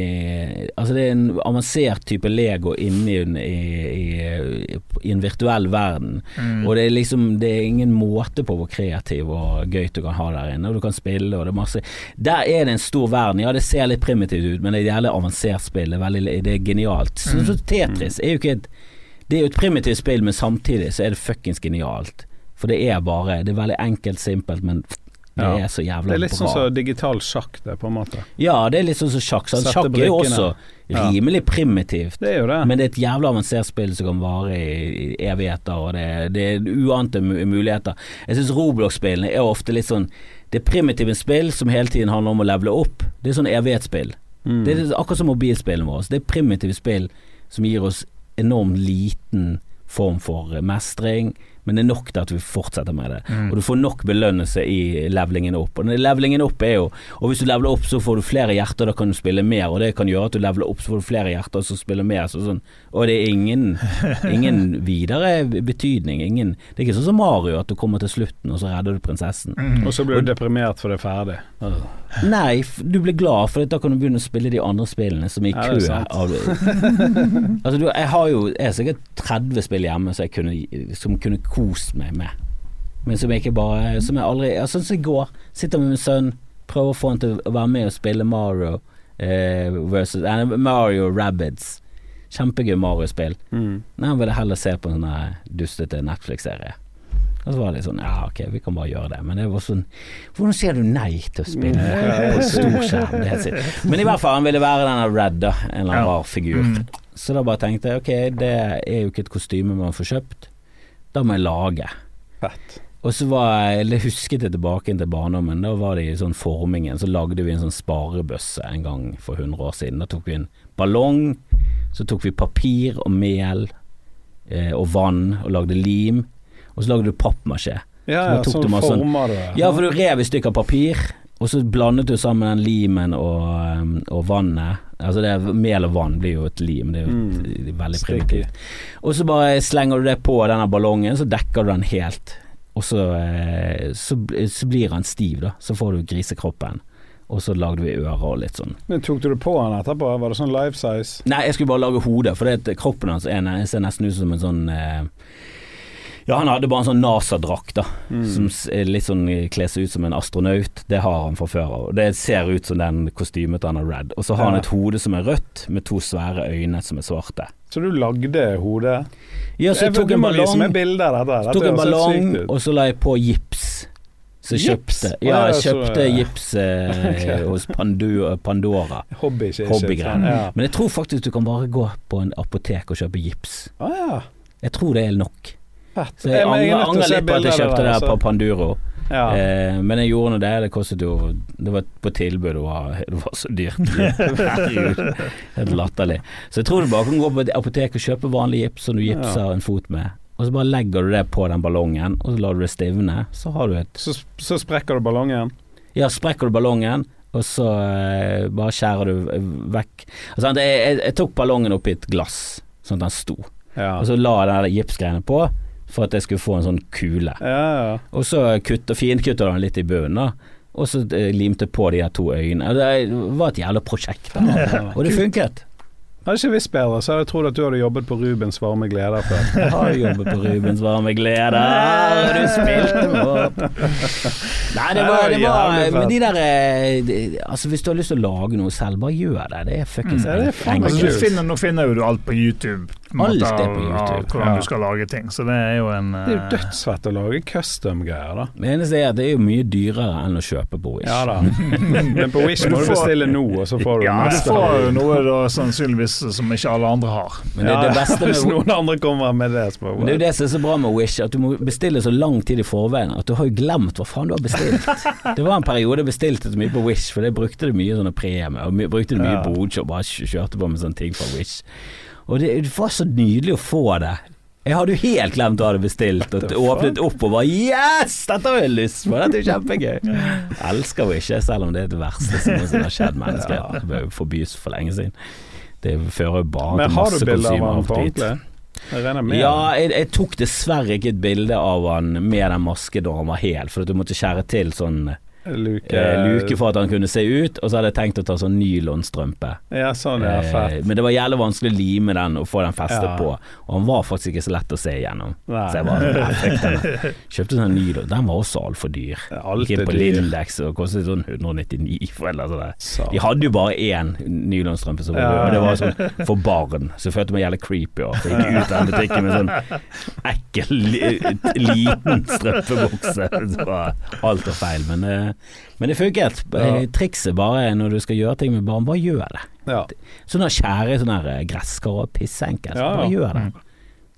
Altså det er en avansert type Lego inni i, i, i en virtuell verden. mm. Og det er liksom Det er ingen måte på hvor kreativ og gøy du kan ha der inne. Og du kan spille, og det er masse Der er det en stor verden. Ja, det ser litt primitivt ut, men det er et jævlig avansert spill. Det er, veldig, det er genialt. Så, så Tetris er jo ikke et Det er jo et primitivt spill, men samtidig så er det fuckings genialt. For det er bare Det er veldig enkelt, simpelt, men Det Ja. er så jævla Det er litt bra. sånn som digital sjakk, det, på en måte. Ja, det er litt sånn som sjakk. Sånn. Sjakk er jo også Ja. rimelig primitivt. Det er jo det. Men det er et jævla avansert spill som kan vare i, evigheter, og det, det er uante muligheter. Jeg syns Roblox-spillene er ofte litt sånn Det er primitive spill som hele tiden handler om å levele opp. Det er sånn evighetsspill. Mm. Det er akkurat som mobilspillene våre. Det er primitive spill som gir oss enormt liten form for mestring, men det er nok til at vi fortsetter med det. Mm. Og du får nok belønnelse i levelingen opp. Og levelingen opp er jo Og hvis du leveler opp, så får du flere hjerter, da kan du spille mer, og det kan gjøre at du leveler opp, så får du flere hjerter, så spiller mer. Så sånn. Og det er ingen, ingen videre betydning. Ingen, det er ikke sånn som Mario, at du kommer til slutten, og så redder du prinsessen. Mm. Og så blir du deprimert for det er ferdig. Nei, du blir glad, for da kan du begynne å spille de andre spillene som er i kø. er altså, jeg har jo jeg har sikkert 30 spill hjemme som jeg kunne, som kunne kost meg med. Men som jeg ikke bare Som jeg aldri Sånn som i går. Sitter med min sønn, prøver å få han til å være med og spille Mario eh, versus eh, Mario Rabbids. Kjempegøy Mario-spill. Mm. Nei, han ville heller se på en sånn dustete Netflix-serie. Og så var det sånn Ja, ok, vi kan bare gjøre det. Men det var sånn Hvordan sier du nei til å spille på stor skjerm? Er. Men i hvert fall, han ville være denne Red, da. En eller annen rar figur. Mm. Så da bare tenkte jeg ok, det er jo ikke et kostyme man får kjøpt. Da må jeg lage. Fett. Og så var jeg, eller husket jeg tilbake til barndommen, da var det i sånn formingen, så lagde vi en sånn sparebøsse en gang for 100 år siden. Da tok vi en ballong, så tok vi papir og mel eh, og vann og lagde lim, og så lagde du pappmasjé. Ja, ja, sånn masse- du det. Ja, for du rev i stykker papir, og så blandet du sammen den limen og, um, og vannet. Altså det Mel og vann blir jo et lim, det er jo et, er veldig primitivt. Og så bare slenger du det på denne ballongen, så dekker du den helt. Og så, eh, så, så blir han stiv, da. Så får du grisekroppen. Og så lagde vi ører og litt sånn. Men tok du det på han etterpå? Var det sånn life size? Nei, jeg skulle bare lage hodet, for det kroppen hans altså, ser nesten ut som en sånn eh, Ja, han hadde bare en sånn NASA-drakt, da. Som er litt sånn eh, kler seg ut som en astronaut. Det har han fra før av. Det ser ut som den kostymet han har red. Og så har han et hode som er rødt, med to svære øyne som er svarte. Så du lagde hodet? Ja, så jeg tok en ballong, bilder dette. dette. tok en ballong og så la jeg på gips. Så Gips? kjøpte Å, Ja, ja, jeg kjøpte gips eh, okay. hos Pandu, Pandora. Hobby. Ja. Men jeg tror faktisk du kan bare gå på en apotek og kjøpe gips. Ah, ja. Jeg tror det er nok. Så jeg jeg angrer, er litt på at jeg kjøpte det her altså. på Panduro. Ja. Eh, men jeg gjorde nå det. Det kostet jo Det var på tilbud, det var, det var så dyrt. Helt latterlig. Så jeg tror du bare kan gå på et apotek og kjøpe vanlig gips som du gipser en fot med. Og så bare legger du det på den ballongen, og så lar du det stivne. Så har du et Så, så sprekker du ballongen? Ja, sprekker du ballongen, og så eh, bare skjærer du vekk altså, jeg, jeg, jeg tok ballongen opp i et glass, sånn at den sto. Ja. Og så la jeg den gipsgreiene på for at jeg skulle få en sånn kule. ja, ja. Og så kutt, finkutta den litt i bunnen, da. Og så eh, limte på de her to øynene. Det var et jævla prosjekt. Da. Og det funket. Hadde ikke visst bedre, så hadde jeg trodd at du hadde jobbet på Rubens varme gleder før. Jeg har jo jobbet på Rubens varme gleder, og du spilte med opp. Nei, det var, det var Men de der eh, Altså, hvis du har lyst til å lage noe selv, bare gjør det. Det er fuckings Mm, meg Altså, finner, nå finner jo du alt på YouTube. Alt er på YouTube, hvordan du skal lage ting. Så det er jo en Det er jo eh, dødsfett å lage custom-greier, da. Det eneste er at det er jo mye dyrere enn å kjøpe på Wish. Ja da. Men på Wish må du bestille nå, og så får du Ja, du får jo noe da sannsynligvis som ikke alle andre har. Men det, Ja, det beste Hvis noen andre kommer med det, Men det er jo det som er så bra med Wish, at du må bestille så lang tid i forveien at du har jo glemt hva faen du har bestilt. Det var en periode jeg bestilte så mye på Wish, for det brukte det mye sånne premie, og brukte det mye Ja. og bare kjørte på med sånne ting fra Wish. Og det, det var så nydelig å få det. Jeg hadde jo helt glemt hva jeg hadde bestilt, og åpnet opp og bare Yes! Dette har jeg lyst på! Dette er jo kjempegøy! Jeg elsker jo ikke, selv om det er det verste som noensinne har skjedd mennesker. Det jo forbys for lenge siden. Det fører jo bare Men til har du masse konsumer på ordentlig? Jeg Ja, jeg, jeg tok dessverre ikke et bilde av han med den masken da han var hel, for du måtte skjære til sånn luke eh, luke for at han kunne se ut, og så hadde jeg tenkt å ta sånn nylonstrømpe. Ja, sånn, ja. Eh, men det var jævlig vanskelig å lime den og få den festet Ja. på, og han var faktisk ikke så lett å se igjennom. Nei. Så jeg bare. Kjøpte sånn nylon, den var også altfor dyr. Alt Gikk inn på. Lindex og kostet sånn 199 for eller sånn der. De hadde jo bare én nylonstrømpe, Ja. og det var sånn for barn. Så jeg følte meg jævlig creepy og gikk ut av den butikken med sånn ekkel, liten strømpebukse. Så var alt var feil. Men, eh, men det funket. Ja. Eh, Trikset bare når du skal gjøre ting med barn, bare gjør det. Ja. Sånn å skjære i sånne her gresskar og pissenkelt. Ja, ja. Bare gjør det.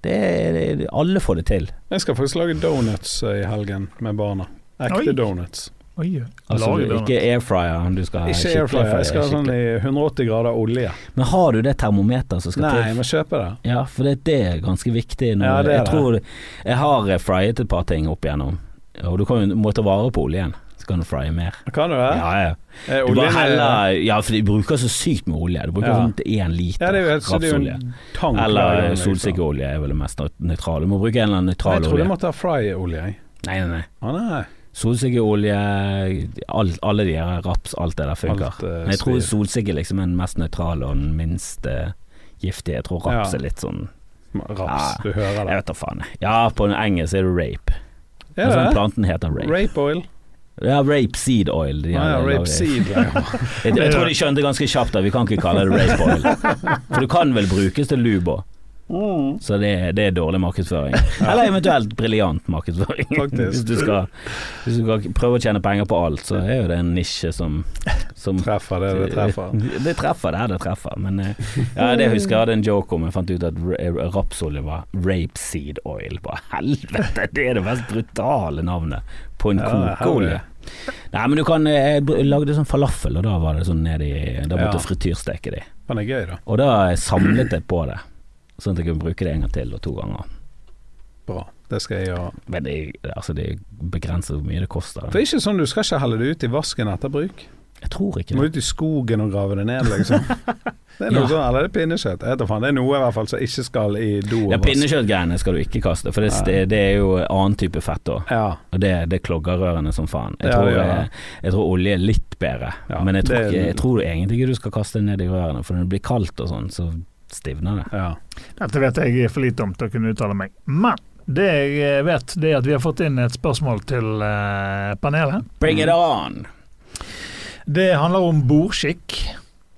Det, er- det. Alle får det til. Jeg skal faktisk lage donuts eh, i helgen med barna. Ekte donuts. Oi, Altså du ikke airfryer, du skal ha Ikke airfryer, jeg skal ha sånn i 180 grader olje. Men har du det termometeret som skal Nei, til? jeg må kjøpe det. Ja, for det, det er ganske viktig. Når, Ja, det er jeg det. tror Jeg har eh, fryet et par ting opp igjennom, og du kan jo må ta vare på oljen. Kan du frye mer. Kan du det? Ja, ja. Eh, Du bare er- heller Ja, for de bruker så sykt med olje. Du bruker Ja. sånn én liter Ja, det er det rapsolje. tank Eller gang, liksom. solsikkeolje er vel det mest nøytrale. Du må bruke en eller annen nøytral olje. Jeg trodde du måtte ha fry-olje. Nei, nei, nei. Ah, nei. Solsikkeolje, all, alle de her raps, alt det der funker. Alt, eh, Men jeg tror solsikke liksom er den mest nøytrale og den minst uh, giftige. Jeg tror raps Ja. er litt sånn Raps, Ja, du hører Jeg vet da faen. Ja, på engelsk er det rape. Ja, det. Sånn planten heter rape. Rape oil? Ja, rapeseed oil. De Ah, ja, har- rape seed. ja. Jeg, jeg tror de skjønte ganske kjapt at vi kan ikke kalle det rape oil. For det kan vel brukes til lube òg. Mm. Så det, det er dårlig markedsføring. Eller eventuelt briljant markedsføring. Hvis du, skal, hvis du skal prøve å tjene penger på alt, så er jo det en nisje som, som Treffer det det treffer. Det treffer der det treffer. Men eh, ja, det husker jeg hadde en joke om. Jeg fant ut at rapsolje var rapeseed oil. Bare helvete, det er det mest brutale navnet på en Ja, kokeolje. Nei, men du kan eh, Jeg lagde sånn falafel, og da var det sånn nedi Da måtte Ja. frityrsteke de. Den er gøy, da. Og da samlet jeg på det, sånn at jeg kunne bruke det en gang til og to ganger. Bra. Det skal jeg gjøre. Men det, altså, det er begrenset hvor mye det koster. Det er ikke sånn, du skal ikke helle det ut i vasken etter bruk. Jeg tror ikke Du må ut i skogen og grave det ned, liksom. Det er noe Ja. sånn, eller det er pinnekjøtt. Jeg vet faen. Det er noe i hvert fall som ikke skal i do. Ja. Pinnekjøttgreiene skal du ikke kaste, for det, det, det er jo annen type fett òg. Ja. Og det, det klogger rørene som faen. Jeg, Ja, tror, ja. jeg, jeg tror olje er litt bedre, Ja, men jeg tror, ikke, jeg tror egentlig ikke du skal kaste det ned i rørene, for når det blir kaldt og sånn, så stivner det. ja. Dette vet jeg for lite om til å kunne uttale meg. Men det jeg vet, det er at vi har fått inn et spørsmål til eh, panelet. Bring it on! Det handler om bordskikk.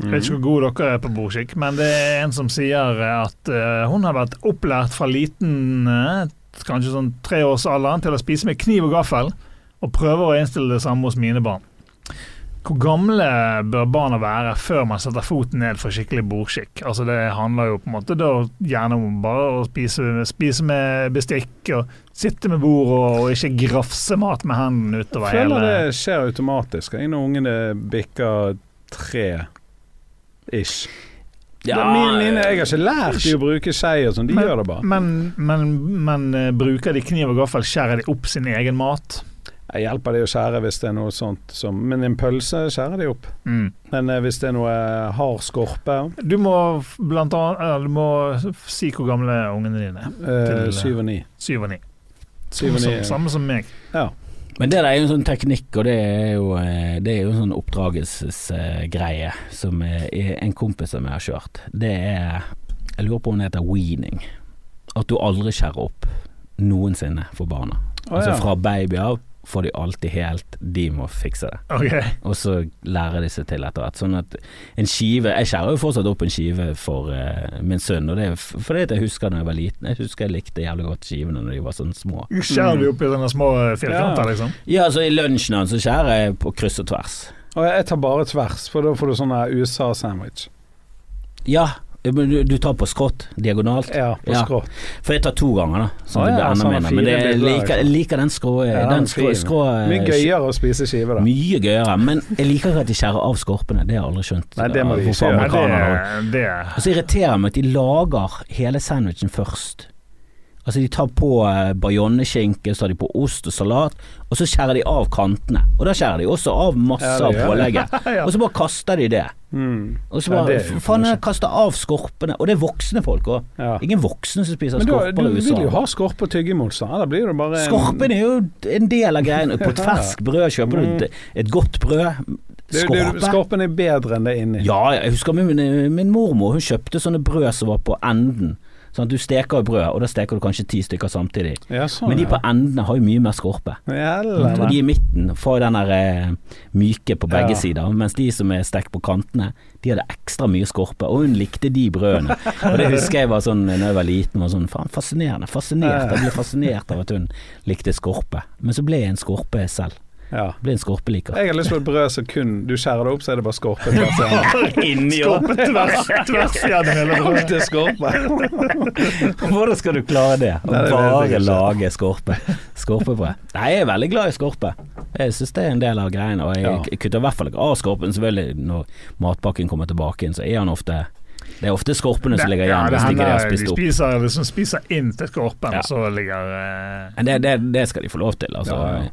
Jeg vet ikke Mhm. hvor gode dere er på bordskikk, men det er en som sier at eh, hun har vært opplært fra liten, eh, kanskje sånn treårsalderen, til å spise med kniv og gaffel, og prøver å innstille det samme hos mine barn. Hvor gamle bør barna være før man setter foten ned for skikkelig bordskikk? Altså Det handler jo på en måte da gjerne om bare å spise, spise med bestikk og sitte med bordet og, og ikke grafse mat med hendene utover Jeg føler hele det skjer automatisk jeg, når ungene bikker tre ish. Ja, mine, mine, jeg har ikke lært de å bruke skei og sånn, de gjør det bare. Men, men, men eh, bruker de kniv og gaffel, skjærer de opp sin egen mat? Jeg hjelper de å skjære hvis det er noe sånt som Men en pølse skjærer de opp. Mm. Men eh, hvis det er noe hard skorpe Du må blant annet Du må si hvor gamle ungene dine er. eh, Syv og ni. Syv og ni. Samme som, meg. Ja. Men det der er jo en sånn teknikk, og det er jo, eh, det er jo en sånn oppdragelsesgreie som eh, en kompis som jeg har kjørt. Det er Jeg lurer på om det heter weaning. At du aldri skjærer opp noensinne for barna. Altså ja. fra baby av får de alltid helt De må fikse det. Ok. Og så lærer de seg til etter hvert. Sånn at en skive Jeg skjærer jo fortsatt opp en skive for uh, min sønn, og det er fordi at jeg husker da jeg var liten. Jeg husker jeg likte jævlig godt skivene når de var sånn små. Skjærer de opp i sånne små eh, firkanter, Ja. liksom? Ja, så i lunsjen hans så skjærer jeg på kryss og tvers. Og jeg tar bare tvers, for da får du sånn USA-sandwich. Ja, du, du tar på skrått, diagonalt. Ja, på Ja. skrått. For jeg tar to ganger, da. Sånn ah, det ja, sånn fire Men det, jeg, liker, jeg liker den skrå... Ja, den den skrå, skrå Mye gøyere å spise skive, da. Mye gøyere. Men jeg liker ikke at de skjærer av skorpene. Det har jeg aldri skjønt. Nei, det må de ikke gjøre. det, det Og så irriterer det meg at de lager hele sandwichen først. Altså De tar på eh, bayonneskinke, så tar de på ost og salat, og så skjærer de av kantene. Og da skjærer de også av masse av ja, pålegget. Ja. Og så bare kaster de det. Mm. Og så bare Faen, jeg kaster av skorpene. Og det er voksne folk òg. Ja. Ingen voksne som spiser Men du, skorper du vil jo ha skorpe og tyggemos, da. Blir det bare en- Skorpen er jo en del av greien. På et ferskt brød kjøper du et, et godt brød. Skorpe. Skorpen er bedre enn det inni. Ja, jeg husker min, min mormor Hun kjøpte sånne brød som var på enden. Sånn at du steker brød, og da steker du kanskje ti stykker samtidig. Ja, sånn, Men de på ja. endene har jo mye mer skorpe. Jævla, Og de i midten får jo den der eh, myke på begge Ja. sider, mens de som er stekt på kantene, de hadde ekstra mye skorpe. Og hun likte de brødene. Og det husker jeg var sånn da jeg var liten, var sånn faen fascinerende. Fascinert. Jeg ble fascinert av at hun likte skorpe. Men så ble jeg en skorpe selv. Ja. Blir en skorpeliker. Jeg har lyst på et brød som kun Du skjærer det opp, så er det bare skorpe. tvers igjennom. Skorpe tvers, tvers gjennom hele Alt brødet. er skorpe. Hvordan skal du klare det? Å Nei, det bare ikke. lage skorpe. Skorpebrød. Nei, jeg er veldig glad i skorpe. Jeg syns det er en del av greiene. Og jeg, Ja. kutter i hvert fall ikke av skorpen. Selvfølgelig, når matpakken kommer tilbake inn, så er han ofte Det er ofte skorpene som ligger igjen det hvis de hender de spiser, liksom spiser inn til skorpen, Ja. og så ligger eh, Men det, det, det skal de få lov til. Altså. Ja, ja.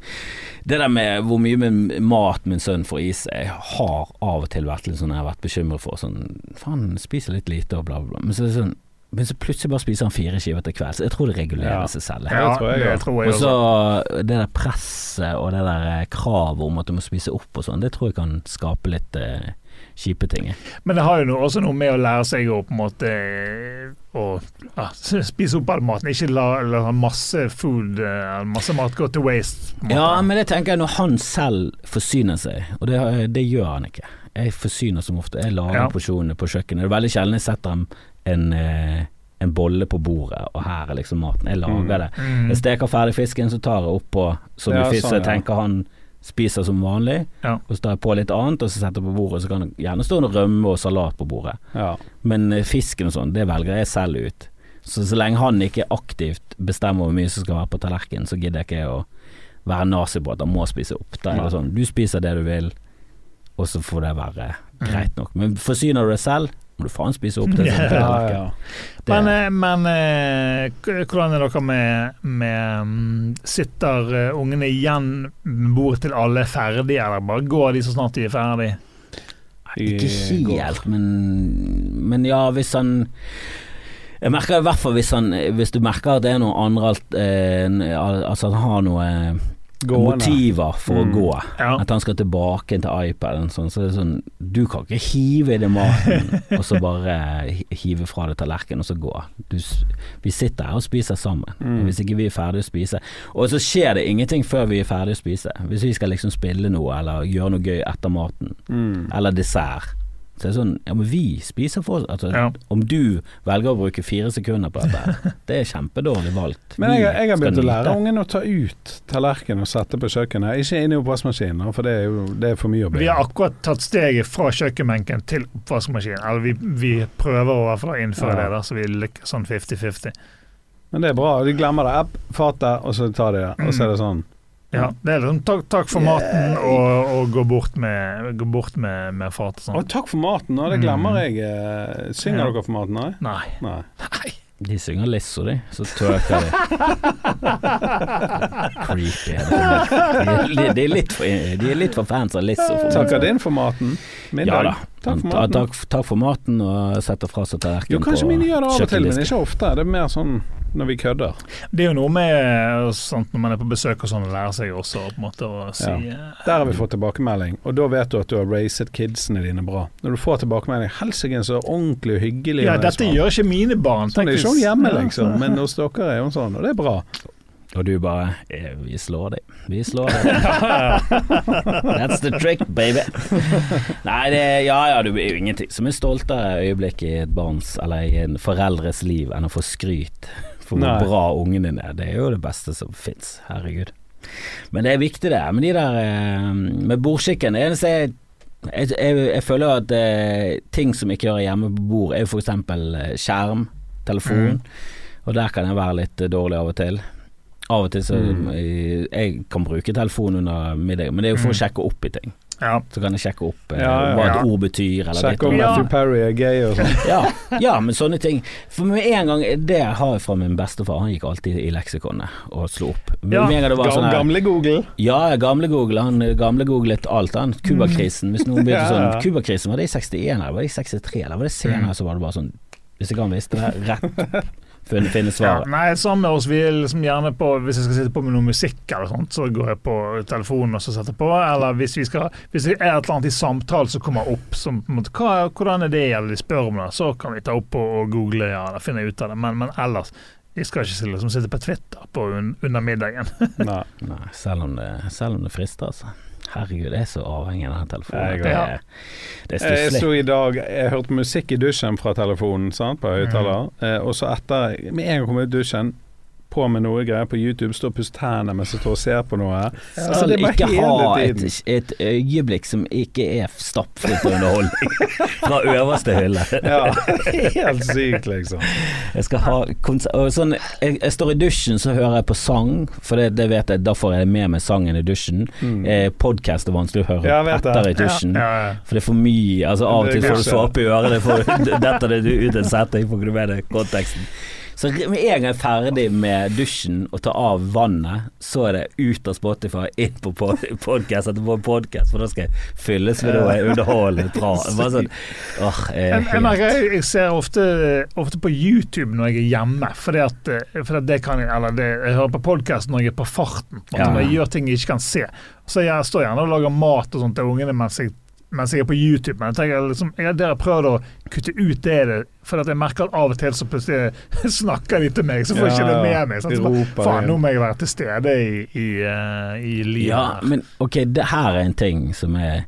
Det der med hvor mye mat min sønn får i seg, har av og til vært litt sånn Jeg har vært bekymret for sånn Faen, spiser litt lite og bla, bla, bla. Men så, er det sånn, men så plutselig bare spiser han fire skiver til kveld. Jeg tror det regulerer Ja. seg selv. Ja, tror jeg, det ja. tror jeg Og så det der presset og det der eh, kravet om at du må spise opp og sånn, det tror jeg kan skape litt eh, kjipe ting. Men det har jo også noe med å lære seg å på en måte å ja, spise opp all maten. Ikke la, la masse food, eh, masse mat gå til waste. Ja, men det tenker jeg når han selv forsyner seg, og det, det gjør han ikke. Jeg forsyner som ofte, jeg lager Ja. porsjonene på kjøkkenet. Det er veldig sjelden jeg setter en, en, eh, en bolle på bordet, og her er liksom maten. Jeg lager Mm. det. Mm. Jeg steker ferdig fisken, så tar jeg oppå så mye Ja, fisk sånn, jeg tenker han spiser som vanlig, Ja. og så tar jeg på litt annet, og så setter jeg på bordet, så kan det gjerne stå noe rømme og salat på bordet. Ja. Men eh, fisken og sånn, det velger jeg selv ut. Så så lenge han ikke aktivt bestemmer hvor mye som skal være på tallerkenen, så gidder jeg ikke å være nazi på at han må spise opp. Da er det sånn, du spiser det du vil, og så får det være greit nok. Men forsyner du deg selv, må du faen spise opp det. Ja, Ja, ja. Det- Men, eh, men eh, hvordan er dere med, med mm, Sitter eh, ungene igjen bordet til alle er ferdige, eller bare går de så snart de er ferdige? Ikke helt, men, men ja, hvis han Jeg merker i hvert fall hvis, han, hvis du merker at det er noe andre eh, Altså han har noe Gående. motiver for Mm. å gå. Ja. At han skal tilbake til iPaden. Sånn, så det er sånn, du kan ikke hive i deg maten og så bare hive fra deg tallerkenen og så gå. Du, vi sitter her og spiser sammen. Mm. Hvis ikke vi er ferdige å spise Og så skjer det ingenting før vi er ferdige å spise. Hvis vi skal liksom spille noe eller gjøre noe gøy etter maten, Mm. eller dessert. Så det er sånn, ja men vi spiser for altså, Ja. Om du velger å bruke fire sekunder på dette, det er kjempedårlig valgt. Men jeg, jeg har begynt å lære ungen å ta ut tallerkenen og sette på kjøkkenet. Ikke inn i oppvaskmaskinen, for det er jo det er for mye å be. Vi har akkurat tatt steget fra kjøkkenbenken til oppvaskmaskinen. Eller vi, vi prøver å i hvert fall å innføre Ja. det, da, så vi lykkes sånn 50-50. Men det er bra. De glemmer det. App, fatet, og så tar de det. Og så er det sånn. Ja, det er sånn takk, takk for maten og, og gå bort med, gå bort med, med fatet Å, sånn. takk for maten, og det glemmer jeg. eh, Synger Ja. dere for maten? Nei? Nei. Nei. De synger Lisso, de. Så twerker de. Creepy. er det. De, de, er litt for, de er litt for fans av Lisso. Takker din for maten? Middag? Ja da. Takk for maten. Takk, takk for maten, og setter fra seg tallerkenen på kanskje mine gjør det av og til, men ikke ofte. Det er mer sånn når vi kødder. Det er jo noe med sånt når man er på besøk og sånn, å lære seg også på en måte å si ja. Der har vi fått tilbakemelding, og da vet du at du har racet kidsene dine bra. Når du får tilbakemelding 'Helsike, så ordentlig og hyggelig'. Ja, er dette sånn. gjør ikke mine barn. Sånn er ikke hun hjemme, liksom, men hos dere er hun sånn, og det er bra. Og du bare eh, Vi slår deg. Vi slår deg. That's the trick, baby. Nei, det Ja ja, det er jo ingenting som er stoltere øyeblikk i et barns eller i en foreldres liv enn å få skryt for hvor Nei. bra ungen din er. Det er jo det beste som fins. Herregud. Men det er viktig, det. Men de der eh, med bordskikken Det eneste jeg jeg, jeg, jeg føler at eh, ting som ikke hører hjemme på bord, er jo f.eks. skjerm, telefon. Og der kan jeg være litt eh, dårlig av og til. Av og til så Mm. jeg, jeg kan bruke telefon under middag, men det er jo for å sjekke opp i ting. Ja. Så kan jeg sjekke opp eh, Ja, ja, hva et ord betyr, eller Sjekk om. Matthew Perry er gay og sånn. ja, ja, men sånne ting. For med en gang Det har jeg fra min bestefar. Han gikk alltid i leksikonet og slo opp. Men Ja, med en gang det var sånn Gamle Google. Ja, gamle Google. Han gamle googlet alt, han. Cubakrisen. Hvis noen begynte Ja, sånn. Cubakrisen, var det i 61 eller var det i 63, eller var det senere? Så var det bare sånn Hvis ikke han visste det, rett finne, svaret. Ja, nei, sammen med oss, vi liksom gjerne på Hvis jeg skal sitte på med noe musikk eller sånt, så går jeg på telefonen og så setter på. Eller hvis vi skal Hvis det er et eller annet i samtalen som kommer opp, som måte, hva, hvordan er det, eller de spør om det, så kan vi ta opp og, og google ja, eller finne ut av det. Men, men ellers vi skal ikke liksom sitte på Twitter på un, under middagen. Nei. Nei, selv om det, selv om det frister, altså. Herregud, jeg er så avhengig av den telefonen. Jeg Det er, det er Jeg stusslig. sto i dag Jeg hørte musikk i dusjen fra telefonen sant, på høyttaler. Eh, og så etter Med en gang jeg kom ut i dusjen, på med noe greier på YouTube, står og pusser tennene mens jeg står og ser på noe. Altså, det er ikke ha et, et øyeblikk som ikke er stappfritt av underholdning fra øverste hylle. Ja, helt sykt, liksom. Jeg skal ha konsert sånn, jeg, jeg står i dusjen, så hører jeg på sang, for det, det vet jeg, da får jeg med meg sangen i dusjen. Mm. Eh, Podkast er vanskelig å høre Ja, etter i dusjen. Ja, ja, ja. For det er for mye. Altså Av og til får du såpe i øret, det får- detter det ut en setning, får ikke du med deg konteksten. Så med en gang jeg er ferdig med dusjen og tar av vannet, så er det ut av Spotify, inn på podkast etter podkast, for da skal jeg fylles med noe underholdende. Bare sånn, åh, jeg Jeg, jeg, jeg, ser ofte, ofte på YouTube når jeg er hjemme, fordi at, eh, fordi at det kan jeg Eller det, jeg hører på podkast når jeg er på farten, på måte, Ja. når jeg gjør ting jeg ikke kan se. Så jeg står gjerne og lager mat og sånt til ungene mens jeg, mens jeg er på YouTube, men jeg tenker liksom, jeg har prøvd å kutte ut det, for at jeg merker at av og til så plutselig snakker de til meg, så får jeg ikke det med meg. Sant? De Så bare, Faen, nå må jeg være til stede i, i, uh, i livet. Ja, men ok, det her er en ting som jeg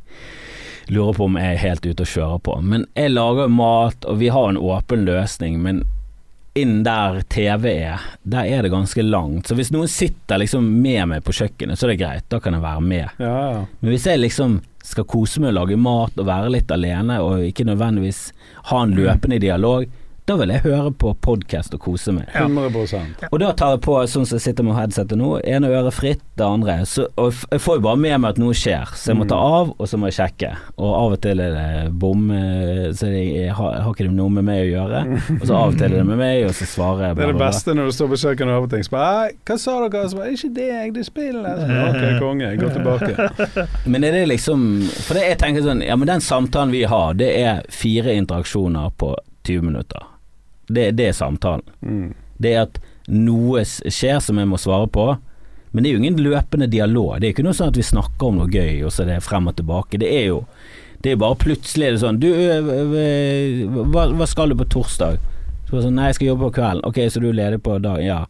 lurer på om jeg er helt ute og kjører på. Men jeg lager jo mat, og vi har en åpen løsning, men inn der TV er, der er det ganske langt. Så hvis noen sitter liksom med meg på kjøkkenet, så er det greit, da kan jeg være med. Ja, ja. Men hvis jeg liksom skal kose meg og lage mat og være litt alene, og ikke nødvendigvis ha en løpende dialog, da vil jeg høre på podkast og kose meg. 100% Og da tar jeg på sånn som jeg sitter med headsetet nå, ene øret fritt, det andre. Så, og jeg får jo bare med meg at noe skjer, så jeg må ta av, og så må jeg sjekke. Og av og til er det bom, eh, så jeg, jeg, har, har ikke noe med meg å gjøre. Og så av og til er det med meg, og så svarer jeg bare Det er det beste når du står på kjøkkenet og hører på ting. Så bare, «Nei, Hva sa dere? Så bare, ikke deg, det er spillet. Ok, konge. Gå tilbake. Men er det liksom For det jeg tenker sånn Ja, men den samtalen vi har, det er fire interaksjoner på 20 minutter. Det, det er samtalen. Mm. Det er at noe skjer som jeg må svare på, men det er jo ingen løpende dialog. Det er ikke noe sånn at vi snakker om noe gøy, og så er det frem og tilbake. Det er jo Det er bare plutselig er det sånn Du, hva, hva skal du på torsdag? Så sånn, Nei, jeg skal jobbe på kvelden. Ok, så du er ledig på dagen? Ja.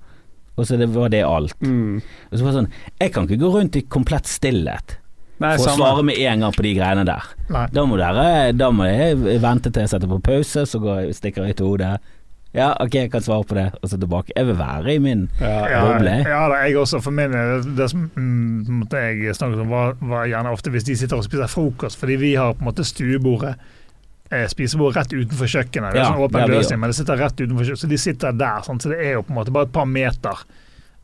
Og så det var det alt. Mm. Og så var det sånn Jeg kan ikke gå rundt i komplett stillhet Nei, for å svare med en gang på de greiene der. Nei. Da må, dere, da må jeg vente til jeg setter på pause, så går jeg, stikker jeg til hodet. Ja, ok, jeg kan svare på det, og så tilbake. Jeg vil være i min Ja, Ja, boble. ja da, jeg også. For min del, det, som mm, jeg snakket om, var, var gjerne ofte hvis de sitter og spiser frokost, fordi vi har på en måte stuebordet. Eh, spisebordet rett utenfor kjøkkenet. Det er Ja, sånn åpen løsning, men det sitter rett utenfor kjøkkenet, så de sitter der. Sånn, Så det er jo på en måte bare et par meter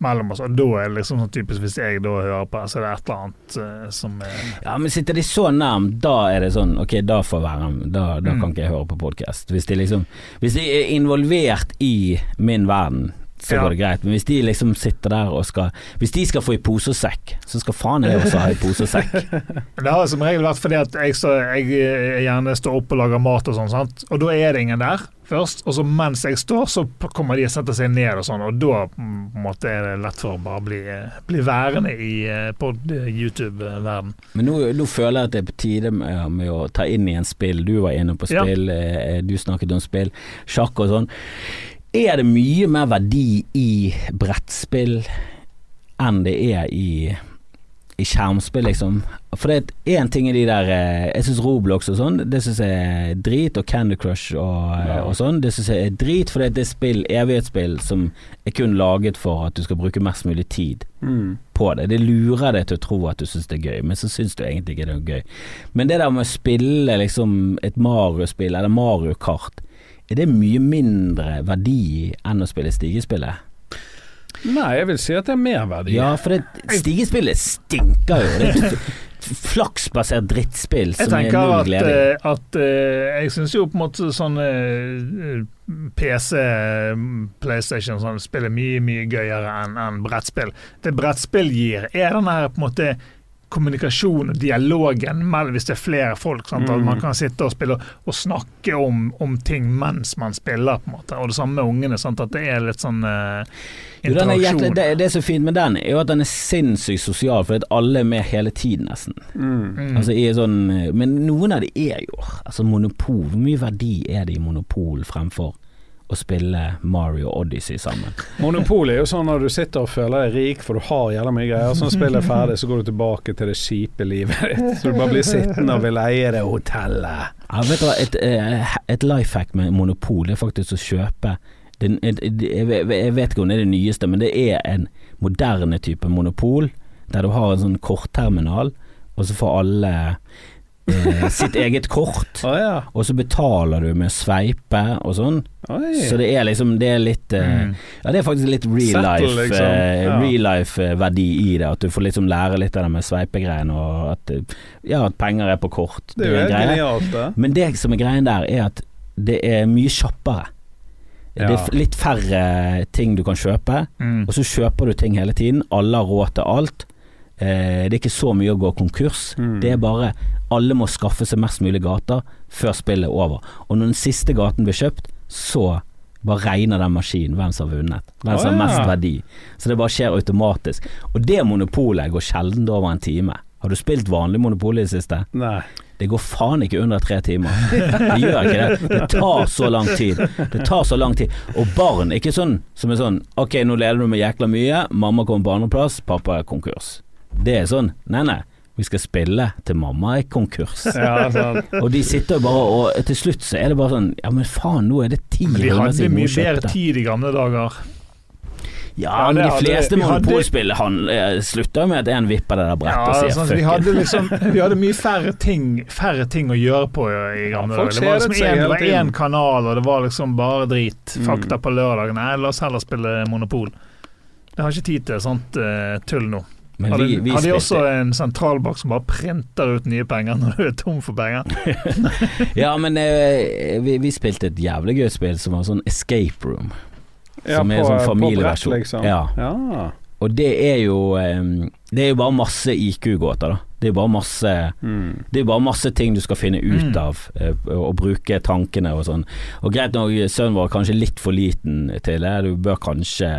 mellom oss, og da er det liksom sånn typisk hvis jeg da hører på, så er det et eller annet uh, som er Ja, men sitter de så nærmt, da er det sånn Ok, da får være Da, da Mm. kan ikke jeg høre på podkast. Hvis de liksom Hvis de er involvert i min verden, så Ja. går det greit. Men hvis de liksom sitter der og skal Hvis de skal få i pose og sekk, så skal faen jeg også ha i pose og sekk. Det har som regel vært fordi at jeg, så, jeg jeg gjerne står opp og lager mat og sånn, sant? og da er det ingen der først. Og så mens jeg står, så kommer de og setter seg ned og sånn, og da mm, måte er det lett for å bare bli, eh, bli værende i eh, på eh, YouTube-verden. Men nå, nå føler jeg at det er på tide med, med å ta inn i en spill. Du var inne på spill, ja. du snakket om spill, sjakk og sånn. Er det mye mer verdi i brettspill enn det er i, i skjermspill, liksom? For det er én ting i de der eh, Jeg syns Roblox og sånn, det syns jeg er drit, og Candy Crush og, eh, Ja. og sånn, det syns jeg er drit, for det er et spill, evighetsspill, som er kun laget for at du skal bruke mest mulig tid Mm. på det. Det lurer deg til å tro at du syns det er gøy, men så syns du egentlig ikke det er gøy. Men det der med å spille liksom et Mario-spill eller Mario Kart, er det mye mindre verdi enn å spille stigespillet? Nei, jeg vil si at det er merverdi. Ja, for det stigespillet stinker jo. Det er flaksbasert drittspill Jeg som er null glede i. eh, at eh, Jeg syns jo på en måte sånn eh, PC, PlayStation, sånn spill er mye, mye gøyere enn enn brettspill. Det brettspill gir, er den her på en måte kommunikasjon og dialogen mellom hvis det er flere folk. Sant? At Mm. man kan sitte og spille og, snakke om, om ting mens man spiller. på en måte Og det samme med ungene. Sant? At det er litt sånn eh, Jo, er interaksjon. jæklig, det, det som er fint med den, er jo at den er sinnssykt sosial, for at alle er med hele tiden, nesten. Mm. Mm. Altså, sånn, men noen av de er jo altså monopol. Hvor mye verdi er det i monopol fremfor å spille Mario Odyssey sammen? Monopol er jo sånn når du sitter og føler deg rik, for du har jævla mye greier. Så når spillet er ferdig, så går du tilbake til det kjipe livet ditt. Så du bare blir sittende og vil eie det hotellet. Ja, vet du hva, et, eh, et life hack med monopol er faktisk å kjøpe den, jeg vet ikke om det er det nyeste, men det er en moderne type monopol, der du har en sånn kortterminal, og så får alle eh, sitt eget kort. oh, ja. Og så betaler du med sveipe og sånn. Oi. Så det er liksom Det er litt eh, Mm. Ja, det er faktisk litt real life liksom. eh, Ja. Real life eh, verdi i det. At du får liksom lære litt av det med sveipegreiene, og at, ja, at penger er på kort. det er jo en genialt, det. Men det som er greien der, er at det er mye kjappere. Det er litt færre ting du kan kjøpe, Mm. og så kjøper du ting hele tiden. Alle har råd til alt. Eh, det er ikke så mye å gå konkurs. Mm. Det er bare alle må skaffe seg mest mulig gater før spillet er over. Og når den siste gaten blir kjøpt, så bare regner den maskinen hvem som har vunnet. Hvem som har mest verdi. Så det bare skjer automatisk. Og det monopolet går sjelden over en time. Har du spilt vanlig monopol i det siste? Nei. Det går faen ikke under tre timer. Det gjør ikke det. Det tar så lang tid. Det tar så lang tid. Og barn ikke sånn som er sånn Ok, nå leder du med jækla mye, mamma kommer på andreplass, pappa er konkurs. Det er sånn Nei, nei. Vi skal spille til mamma er konkurs. Ja, sant. Og de sitter bare og Til slutt så er det bare sånn Ja, men faen, nå er det ti Men siden runder hadde Vi hadde mye bedre tid i gamle dager. Ja, Ja, men det de fleste monopolspill eh, slutter jo med at en vipper det der brettet Ja, og sier sånn, fuck vi, hadde liksom, vi hadde mye færre ting, færre ting å gjøre på i gamle dager. Det var liksom det én kanal, og det var liksom bare drit. Mm. Fakta på lørdag. Nei, la oss heller spille Monopol. Jeg har ikke tid til sånt uh, tull nå. Men Hadde, vi, vi hadde de spilte- også en sentralbank som bare printer ut nye penger når du er tom for penger? Ja, men eh, vi, vi spilte et jævlig gøy spill som var sånn escape room. Ja, Som er på- sånn familieversjon. liksom. Ja. Ja. Og det er jo eh, Det er jo bare masse IQ-gåter, da. Det er bare masse Mm. Det er bare masse ting du skal finne ut Mm. av, eh, og bruke tankene og sånn. Og greit nok, sønnen vår er kanskje litt for liten til det. Du bør kanskje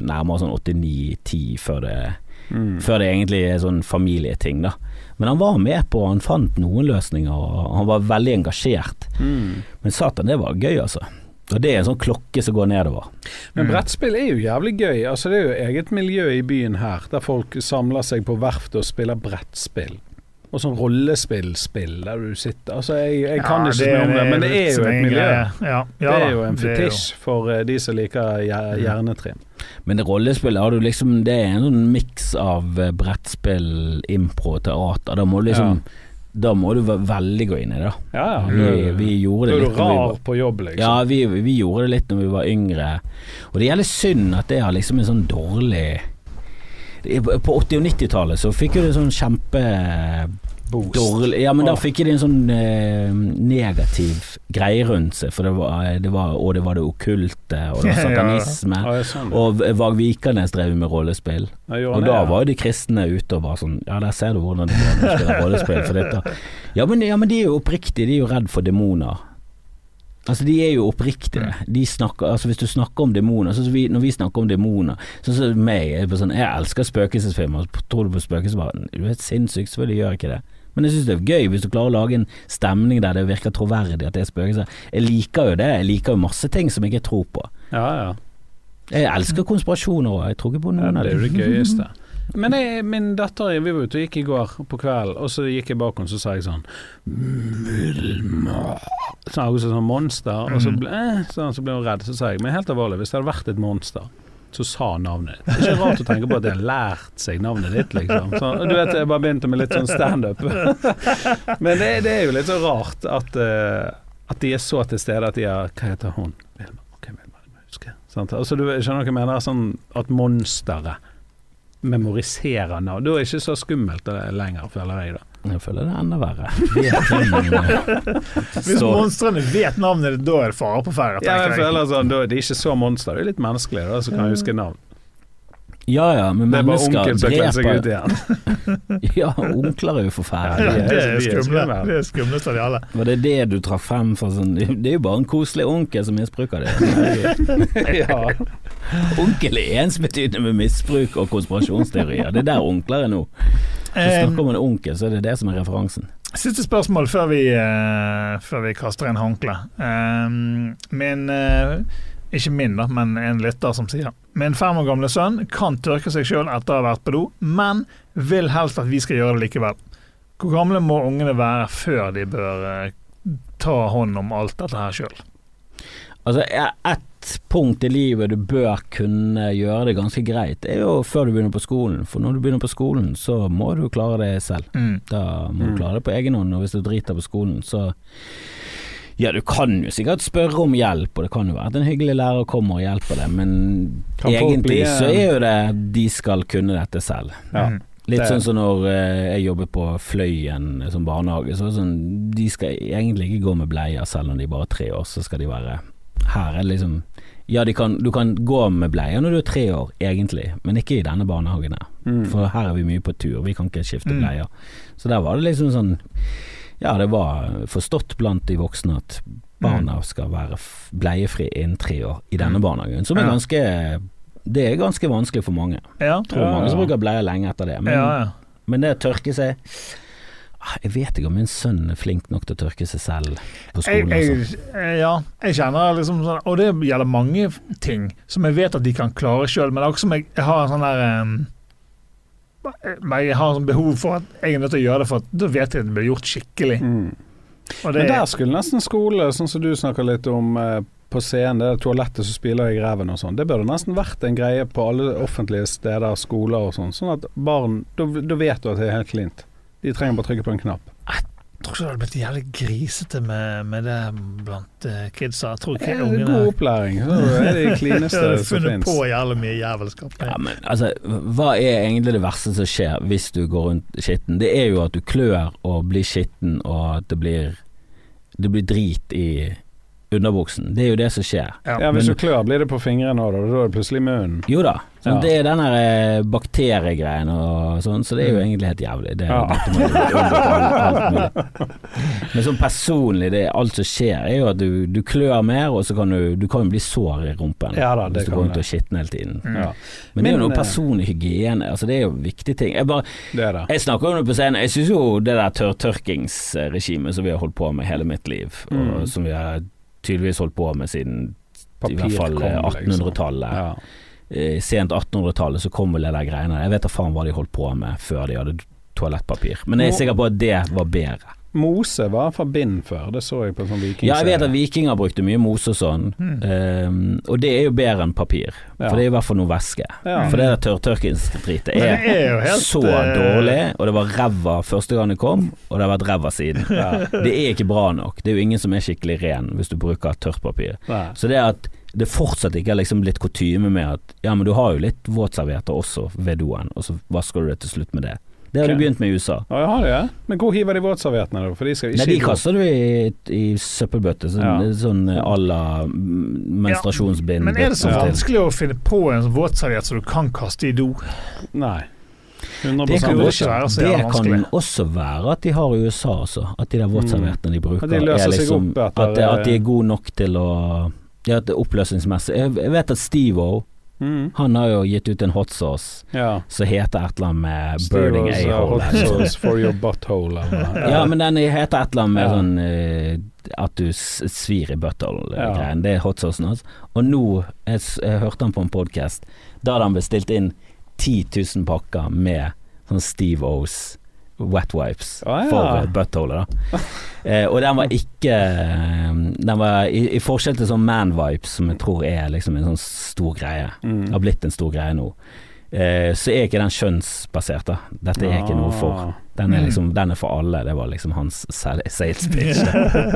nærmere sånn 89-10 før det Mm. før det egentlig er sånn familieting, da. Men han var med på, han fant noen løsninger, og han var veldig engasjert. Mm. Men satan, det var gøy, altså. Og det er en sånn klokke som går nedover. Men Mm. brettspill er jo jævlig gøy. Altså Det er jo eget miljø i byen her, der folk samler seg på verftet og spiller brettspill. Og sånn rollespillspill der du sitter Altså Jeg, jeg kan Ja, ikke så mye om det, men det er jo et miljø. Ja, ja det er jo en det jo- fetisj for eh, de som liker hjer- hjernetrim. Men det rollespillet har du liksom Det er en sånn miks av eh, brettspill, impro, teater. Da må du liksom Da må du ve- veldig gå inn i det. Ja, ja. Vi, vi gjorde det litt rar var- på jobb, liksom. Ja, vi, vi gjorde det litt når vi var yngre. Og det gjelder synd at det har liksom en sånn dårlig På 80- og 90-tallet så fikk jo det sånn kjempe Boost. dårlig Ja, men da fikk de en sånn eh, negativ greie rundt seg, for det var, det var Og det var det okkulte, og det var Ja, ja, ja. satanisme. Ja, jeg skjønner. Og Vag Vikernes drev med rollespill. Ja, Og da var jo de kristne ute og var sånn Ja, der ser du hvordan de spiller rollespill. For dette. Ja, men, ja, men de er jo oppriktige, de er jo redd for demoner. Altså De er jo oppriktige. De snakker, altså Hvis du snakker om demoner sånn vi, Når vi snakker om demoner Sånn som meg, jeg, sånn, jeg elsker spøkelsesfilmer. Tror du på spøkelsesverden? Du er helt sinnssyk, selvfølgelig gjør jeg ikke det. Men jeg syns det er gøy hvis du klarer å lage en stemning der det virker troverdig at det er spøkelser. Jeg liker jo det. Jeg liker jo masse ting som jeg ikke tror på. Ja, ja. Jeg elsker konspirasjoner òg. Jeg tror ikke på noen av det er jo det gøyeste. Men jeg, min datter vi var ute og gikk i går på kvelden, og så gikk jeg bak henne så sa jeg sånn Vilma Sånn akkurat som sånn monster. Og så ble, eh, sånn, så ble hun redd. Så sa jeg men helt alvorlig, hvis det hadde vært et monster så sa navnet ditt. Det er ikke rart å tenke på at de har lært seg navnet ditt, liksom. Så, du vet, jeg bare begynte med litt sånn standup. Men det, det er jo litt så rart at, uh, at de er så til stede at de har Hva heter hun? Vilma. Ok, Vilma, det må jeg huske. Sant? Altså, du skjønner hva jeg mener? Sånn at monsteret memoriserer navn. Da er det ikke så skummelt lenger, føler jeg, da. Jeg føler det er enda verre. Eh, Hvis monstrene vet navnet ditt, da er det fare på ferde. Ja, jeg. føler sånn, da, Det er ikke så monster, det er litt menneskelig da, som kan huske navn. Ja ja, men Det er bare onkel som kler seg ut igjen. Ja, onkler er jo Ja, forferdelige. det er skumle. Det er skumlest av de alle. Var det det du trakk frem for sånn Det er jo bare en koselig onkel som misbruker det. Ja. Onkel er ensbetydende med misbruk og konspirasjonsteorier. Det er der onkler er nå. Hvis du snakker om en onkel, så er det det som er referansen. Siste spørsmål før vi, uh, før vi kaster inn håndkle. Um, min eh, Ikke min, da, men en lytter som sier Min fem år gamle sønn kan tørke seg sjøl etter å ha vært på do, men vil helst at vi skal gjøre det likevel. Hvor gamle må ungene være før de bør eh, ta hånd om alt dette her sjøl? Altså, ett punkt i livet du bør kunne gjøre det ganske greit, det er jo før du begynner på skolen. For når du begynner på skolen, så må du klare det selv. Mm. Da må Mm. du klare det på egen hånd, og hvis du driter på skolen, så Ja, du kan jo sikkert spørre om hjelp, og det kan jo være at en hyggelig lærer kommer og hjelper deg, men Kan egentlig bli, så eh, er jo det de skal kunne dette selv. Ja. Mm. Litt Det- sånn som når eh, jeg jobber på Fløyen som barnehage, så sånn De skal egentlig ikke gå med bleier selv om de er bare tre år, så skal de være Her er liksom Ja, de kan, du kan gå med bleier når du er tre år, egentlig, men ikke i denne barnehagen her. Mm. For her er vi mye på tur, vi kan ikke skifte Mm. bleier. Så der var det liksom sånn Ja, det var forstått blant de voksne at barna skal være bleiefri innen tre år i denne Mm. barnehagen, som er ganske Det er ganske vanskelig for mange. Ja. Jeg tror mange som bruker bleier lenge etter det. Men, ja, ja. men det å tørke seg Ah, Jeg vet ikke om min sønn er flink nok til å tørke seg selv på skolen. jeg, altså. eh, ja, jeg kjenner liksom sånn Og det gjelder mange ting som jeg vet at de kan klare sjøl, men det er også som jeg, jeg har en sånn der um, Jeg har sånn behov for at jeg er nødt til å gjøre det, for da vet jeg at det blir gjort skikkelig. Mm. Men der skulle nesten skole, sånn som du snakker litt om eh, på scenen, det er toalettet som spiller i greven og sånn, det burde nesten vært en greie på alle offentlige steder, skoler og sånn, sånn at barn Da vet du at det er helt cleant. De trenger bare trykke på en knapp. Jeg tror ikke det hadde blitt jævlig grisete med, med det blant uh, kidsa. Jeg tror Det ikke er ungene god opplæring. Det er det klineste som har funnet på jævlig mye jævelskap. Ja, men altså, hva er egentlig det verste som skjer hvis du går rundt skitten? Det er jo at du klør og blir skitten, og at det blir Det blir drit i underbuksen. Det er jo det som skjer. Ja. Ja, hvis du klør, blir det på fingrene òg, da. Da er det plutselig munnen. Jo da, Men Ja. det er den der eh, bakteriegreien og sånn, så det er jo egentlig helt jævlig. Det, Ja. mulig. Men sånn personlig, det, alt som skjer, er jo at du, du klør mer, og så kan du, du kan jo bli sår i rumpen Ja da, hvis du kommer går rundt det. og skitten hele tiden. Mm. Ja, Men det er jo noe eh, personlig hygiene, altså det er jo viktige ting. Jeg, bare, det er det. jeg snakker om det på scenen, jeg syns jo det der tørrtørkingsregimet som vi har holdt på med hele mitt liv, Mm. som vi har tydeligvis holdt på med siden i hvert fall 1800-tallet. liksom. 1800-tallet. Ja. eh, sent 1800-tallet så kom vel det der greiene Jeg vet da faen hva de holdt på med før de hadde toalettpapir, men jeg er sikker på at det var bedre. Mose var for bind før, det så jeg på sånn vikingserie. Ja, jeg vet at vikinger brukte mye mose og sånn, Mm. um, og det er jo bedre enn papir, Ja. for det er i hvert fall noe væske. Ja. For det der tørrtørkingsdritet Men er det er jo helt så eh, dårlig, og det var ræva første gang det kom, og det har vært ræva siden. Ja. Det er ikke bra nok. Det er jo ingen som er skikkelig ren hvis du bruker tørt papir. Nei. Så det at det fortsatt ikke er liksom blitt kutyme med at ja, men du har jo litt våtservietter også ved doen, og så vasker du det til slutt med det. Det har okay. du begynt med i USA. Ja, jeg har det, ja. Men hvor hiver de våtserviettene, da? For de skal ikke Nei, de kaster du i, i søppelbøtte, sånn, Ja. sånn à la menstruasjonsbind. Men er det så Ja. vanskelig å finne på en sånn våtserviett som du kan kaste i do? Nei. Det kan, også, det kan også være at de har i USA altså. at de der våtserviettene de bruker At de løser er seg liksom opp etter- at, at de er gode nok til å Ja, at det er oppløsningsmessig. Jeg, jeg vet at Steve-O, Mm. han har jo gitt ut en hot sauce Ja. som heter et eller annet med 'burning uh, a-hole'. hot sauce for your butthole. Ja, men den heter et eller annet med Ja. sånn eh, at du svir i butthole-greien. Det er hot saucen hans. Og nå, jeg, jeg hørte han på en podkast, da hadde han bestilt inn 10 000 pakker med sånn Steve O's wet wipes ah, ja. for eh, buttholet. Eh, og den var ikke eh, Den var i, i forskjell til sånn man wipes, som jeg tror er liksom en sånn stor greie. Mm. Har blitt en stor greie nå. Eh, så er ikke den kjønnsbasert, da. Dette er ikke noe for Ah. den er, Mm. liksom, den er for alle, det var liksom hans sales pitch.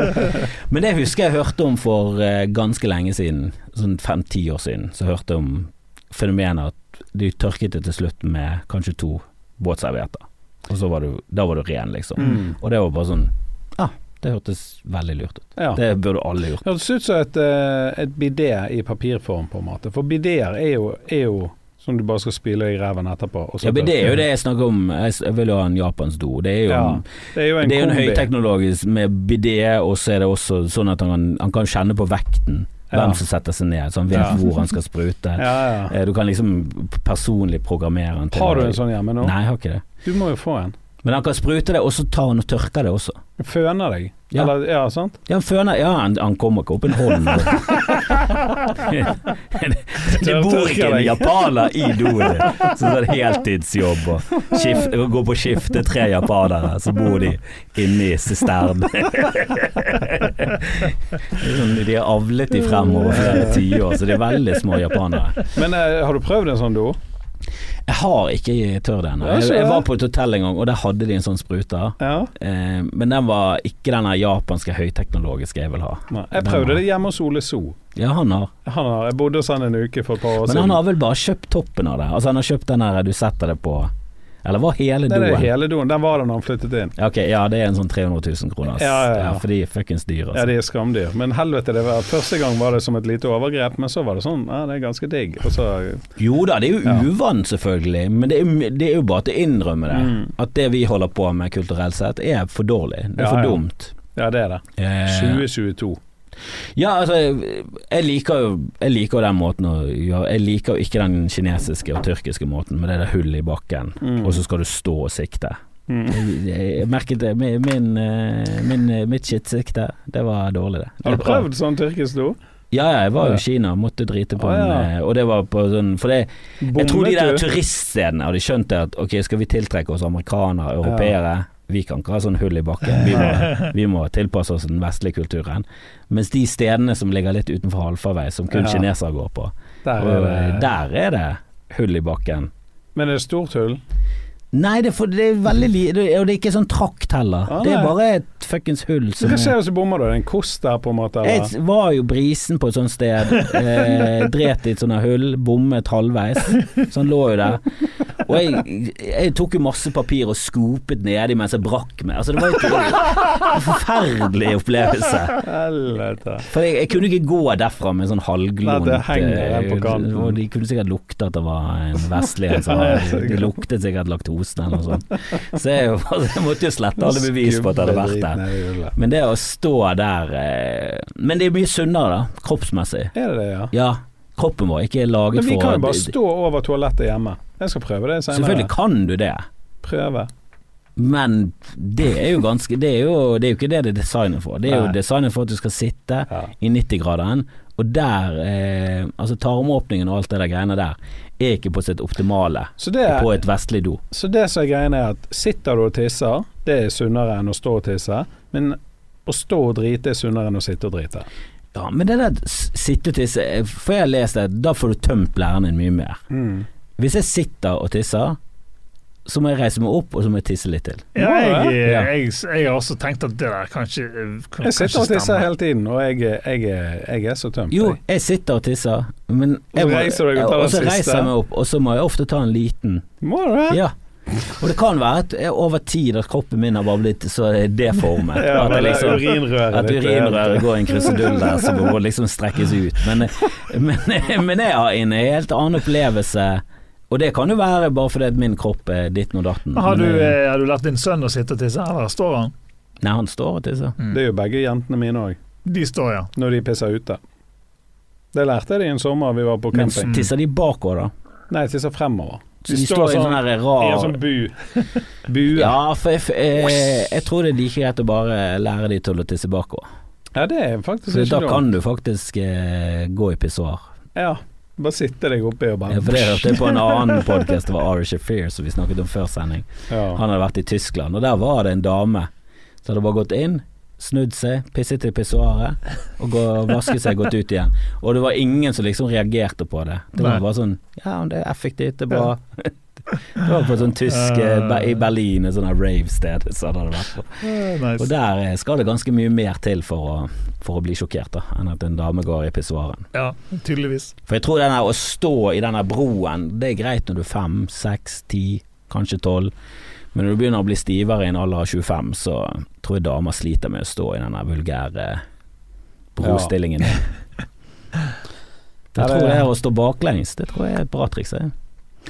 Men det husker jeg hørte om for eh, ganske lenge siden, sånn fem-ti år siden. Så hørte jeg om fenomenet at de tørket det til slutt med kanskje to våtservietter. Og så var du, da var du ren, liksom. Mm. Og det var bare sånn ah, det hørtes veldig lurt ut. Ja. Det burde alle gjort. Hørtes ut som et, eh, et bidé i papirform, på en måte. For bidéer er er jo som du bare skal spyle i ræven etterpå. Ja, bidé er jo det jeg snakker om. Jeg vil jo ha en japansk do. Det er jo, Ja, det er jo en det er en høyteknologisk med bidé, og så er det også sånn at han, han kan kjenne på vekten. Hvem som setter seg ned, så han vet hvor han skal sprute. Eh, Du kan liksom personlig programmere han til Har du en sånn hjemme nå? Nei, jeg har ikke det. Du må jo få en. Men han kan sprute det, og så tar han og tørker det også. Føner deg. Ja. Eller, ja, sant? Ja, han føner Ja, han, han kommer ikke opp en hånd. det bor ikke en japaner i doen så det er heltidsjobb og skift, gå på skift til tre japanere, så bor de inne i sistern. Sånn, de har avlet de fremover flere tiår, så de er veldig små japanere. Men eh, har du prøvd en sånn do? Jeg har ikke tørr det. Jeg, jeg var på et hotell en gang, og der hadde de en sånn sprute. Ja. Eh, men den var ikke den japanske høyteknologiske jeg vil ha. Nei. Jeg prøvde det hjemme hos Ole So. Ja, han har. Han har, jeg bodde hos han en uke for et par år Men siden. han har vel bare kjøpt toppen av det? Altså Han har kjøpt den der du setter det på Eller var hele doen? det er hele doen. Den var det når han flyttet inn. Ok, ja det er en sånn 300 000 kroner. Ja, ja, ja. for de er fuckings dyre. Ja, Altså. de er skamdyr. Men helvete, det var, første gang var det som et lite overgrep, men så var det sånn Ja, det er ganske digg. Så Jo da, det er jo Ja. uvant selvfølgelig, men det er, det er jo bare til å innrømme det. Mm. At det vi holder på med kulturelt sett, er for dårlig. Det er Ja, for ja. dumt. Ja, det er det. Eh, 2022. Ja, altså, jeg liker jo Jeg liker den måten å gjøre Jeg liker jo ikke den kinesiske og tyrkiske måten med det der hullet i bakken, Mm. og så skal du stå og sikte. Mm. Jeg, jeg merket det. Min, min, eh, eh, mitt skittsikte, det var dårlig, det. Har du prøvd sånn tyrkisk do? Ja, ja, jeg var jo i Kina, måtte drite på ah, ja. en Og det var på sånn For det, jeg tror de der turiststedene hadde skjønt det at ok, skal vi tiltrekke oss amerikanere, europeere Vi kan ikke ha sånn hull i bakken. Vi må, vi må tilpasse oss den vestlige kulturen. Mens de stedene som ligger litt utenfor halvfarvei, som kun Ja. kinesere går på, Der er det. der er det hull i bakken. Men det er stort hull? Nei, det er, for, det er veldig lite, og det er ikke sånn trakt heller. Ah, det er bare et fuckings hull som hva er skjer hvis du bommer, da? Det en kost der, på en måte? Eller? Jeg var jo brisen på et sånt sted. Eh, dret i et sånt hull, bommet halvveis. Så han lå jo der. Og jeg, jeg tok jo masse papir og skopet nedi mens jeg brakk meg. Altså, det var jo en forferdelig opplevelse. For jeg, jeg kunne ikke gå derfra med sånn halvglont det eh, de kunne sikkert lukte at det var en vestlig en som Det luktet sikkert laktosen eller noe sånt. Så jeg, jeg måtte jo slette alle bevis på at jeg hadde vært der. Men det å stå der eh, Men det er mye sunnere, da. Kroppsmessig. Er det det, ja? Ja, kroppen vår ikke er laget Men vi kan jo bare stå over toalettet hjemme. Jeg skal prøve det senere. Selvfølgelig kan du det, Prøve. men det er jo ganske Det er jo, det er jo ikke det det er designet for. Det er jo designet for at du skal sitte Ja. i 90-graderen, og der eh, Altså tarmåpningen og alt det der greiene der er ikke på sitt optimale Så det, på et vestlig do. så det som er greien er at sitter du og tisser, det er sunnere enn å stå og tisse. Men å stå og drite er sunnere enn å sitte og drite. Ja, men det der sitte sittetisse tisse, For jeg har lest det, da får du tømt blæren din mye mer. Mm. Hvis jeg sitter og tisser, så må jeg reise meg opp, og så må jeg tisse litt til. Ja, jeg, Ja. jeg, jeg har også tenkt at det der kanskje kan, Jeg sitter og tisser hele tiden, og jeg, jeg, jeg er så tømt. Jo, jeg. sitter og tisser, men Og så jeg må- og så reiser jeg meg opp, og så må jeg ofte ta en liten Må du det? Ja. Og det kan være at jeg, over tid at kroppen min har bare blitt så deformet. Ja, at liksom urinrøret at urinrøret går i en krusedull der som må liksom strekkes ut. Men, men, men jeg har en helt annen opplevelse, og det kan jo være bare fordi min kropp er ditten og datten. Har du, Men, eh, har du latt din sønn å sitte og tisse, eller står han? Nei, han står og tisser. Det er jo begge jentene mine òg, De står, ja. når de pisser ute. Det lærte jeg de en sommer vi var på Men camping. tisser de bakover, da? Nei, jeg tisser fremover. Så de står i en sånn her i en rar sånn bu. Bue. Ja. Ja, for jeg, f- eh, jeg tror det er like greit å bare lære de til å tisse bakover. det er faktisk Så ikke da dumt. kan du faktisk eh, gå i pissoar. Ja. Bare sitte deg oppi og bare Ja, for det hørte jeg på en annen podkast, det var Ari Shafir som vi snakket om før sending. Ja. Han hadde vært i Tyskland, og der var det en dame som hadde bare gått inn, snudd seg, pisset i pissoaret, og gå, vasket seg, gått ut igjen. Og det var ingen som liksom reagerte på det. Det var Nei. bare sånn Ja, det er effektivt, det er bra. Det var på et sånt tysk eh, i Berlin, et sånt rave-sted Så. Eh, nice. Og der eh, skal det ganske mye mer til for å, for å bli sjokkert, da, enn at en dame går i pissoaren. Ja, tydeligvis. For jeg tror denne, å stå i denne broen, det er greit når du er fem, seks, ti, kanskje tolv. Men når du begynner å bli stivere i en alder av 25, så tror jeg damer sliter med å stå i denne vulgære brostillingen Ja, det- tror det er å stå baklengs. Det tror jeg er et bra triks. jeg.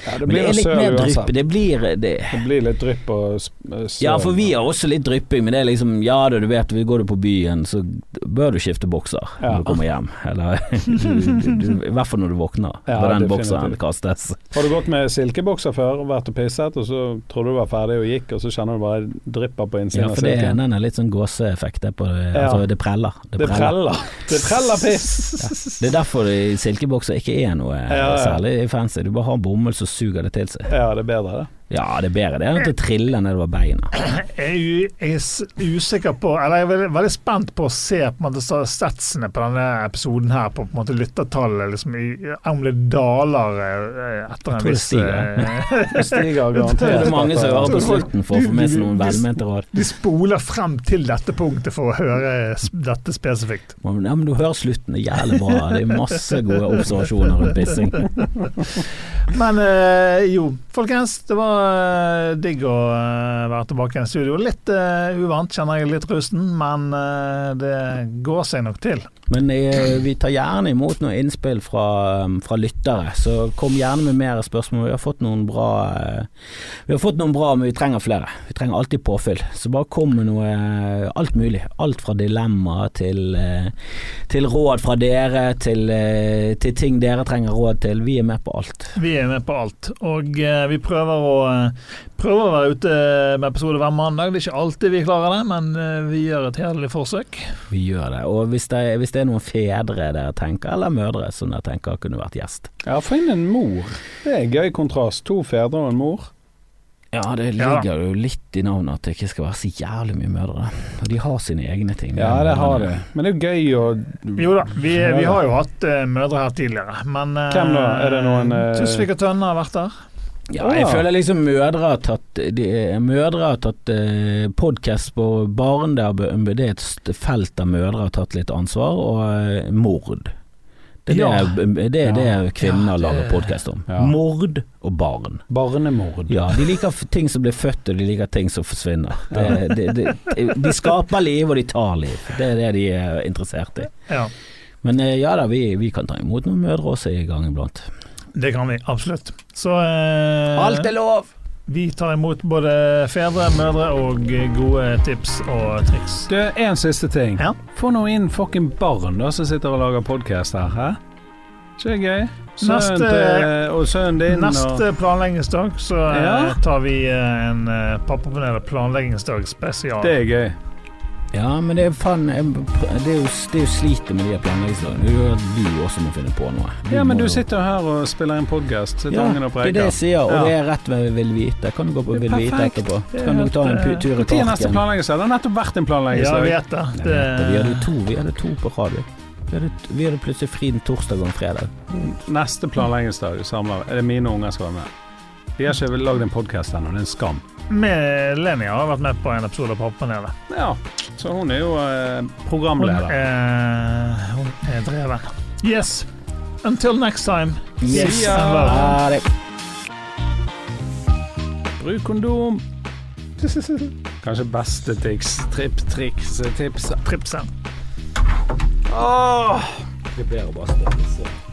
Ja, det Men det er litt mer drypp. Det blir det, Det blir litt drypp og sør søl. Ja, for vi har også litt drypping, men det er liksom Ja da, du vet, går du på byen, så bør du skifte bokser Ja. når du kommer hjem. Eller du, du, du, I hvert fall når du våkner, Ja, når den bokseren kastes. Har du gått med silkebokser før og vært og pisset, og så trodde du var ferdig og gikk, og så kjenner du bare drypper på innsiden av for det, er en er litt sånn gåseeffekt. Det, på Ja. altså, det preller. Det Det preller. Det preller piss. Det er derfor silkebokser ikke er noe Ja, ja. særlig fancy. Du bare har bomull som suger det til seg. Ja, det er bedre, det. Ja, det er bedre det enn at det triller nedover beina. Jeg er, jeg er usikker på Eller jeg er veldig, spent på å se på en måte statsene på denne episoden her, på, på en måte lyttertallet, liksom, om det daler eh, etter en viss eh, Det stiger Det garantert. er mange som hører på slutten for å få med seg noen velmente råd. De spoler frem til dette punktet for å høre dette spesifikt. Ja, men du hører slutten, det er jævlig bra. Det er masse gode observasjoner rundt pissing. Men eh, jo, folkens. Det var eh, digg å eh, være tilbake i studio. Litt uh, uvant, kjenner jeg litt rusten, men uh, det går seg nok til. Men uh, vi tar gjerne imot noen innspill fra, um, fra lyttere, så kom gjerne med mer spørsmål. Vi har fått noen bra eh, Vi har fått noen bra, men vi trenger flere. Vi trenger alltid påfyll. Så bare kom med noe eh, alt mulig. Alt fra dilemma til, eh, til råd fra dere, til, eh, til ting dere trenger råd til. Vi er med på alt. Vi er med på alt. Og eh, vi prøver å, eh, prøver å være ute med episode hver mandag. Det er ikke alltid vi klarer det, men eh, vi gjør et hederlig forsøk. Vi gjør det. Og hvis det, hvis det er noen fedre dere tenker, eller mødre som dere tenker kunne vært gjest. Ja, få inn en mor. Det er en gøy kontrast. To fedre og en mor. Ja, det Ja. ligger jo litt i navnet at det ikke skal være så jævlig mye mødre. Og de har sine egne ting. Ja, det har de. Men det er jo gøy å Jo da, vi, vi har jo hatt uh, mødre her tidligere, men uh, Hvem da? Er det noen, uh... Tusvik og Tønne har vært der. Ja, jeg føler liksom mødre har tatt de, Mødre har tatt eh, podkast på barn det er et felt der mødre har tatt litt ansvar, og eh, mord. Det er Ja. det, det, er det Ja. kvinner Ja, det- lager podkast om. Mord og barn. Barnemord. Ja, de liker ting som blir født, og de liker ting som forsvinner. Det, det, de, de skaper liv, og de tar liv. Det er det de er interessert i. Ja, Men eh, ja da, vi, vi kan ta imot noen mødre også i gang iblant. Det kan vi absolutt. Så eh, Alt er lov! vi tar imot både fedre, mødre og gode tips og triks. Du, en siste ting. Ja. Få nå inn fucking barn da som sitter og lager podkast her. Hæ? Ikke det gøy? Sønnen til Og sønnen din Neste planleggingsdag så eh, Ja. tar vi eh, en uh, Pappapanelet planleggingsdag spesial. Det er gøy. Ja, men det er faen jeg- Det er jo, det er jo slitet med de her planleggingsdagene. Det gjør at du også må finne på noe. Ja, men du jo- sitter her og spiller inn podkast. Ja, det er det jeg sier, og Ja. det er rett ved Vil Vite. Kan du gå på Vil Vite etterpå? Er Kan du ta en tur i parken. Når er neste planleggingsdag? Det har nettopp vært en Ja, planleggingsdag. vi vet det. Jeg det vet det. Vi hadde to, vi hadde to på radio. Vi hadde, vi hadde plutselig fri en torsdag og en fredag. Neste planleggingsdag samler Er det mine unger skal være med? De har ikke lagd en podkast ennå, det er en skam. Med Leni har vært med på en episode av Pappapanelet. Ja, så hun er jo eh, Hun programleder. er, hun er dreven. Yes. Until next time. Yes. Ha det. Bruk kondom. Kanskje beste triks, tips. Tripsen. Åh! Det blir bare så.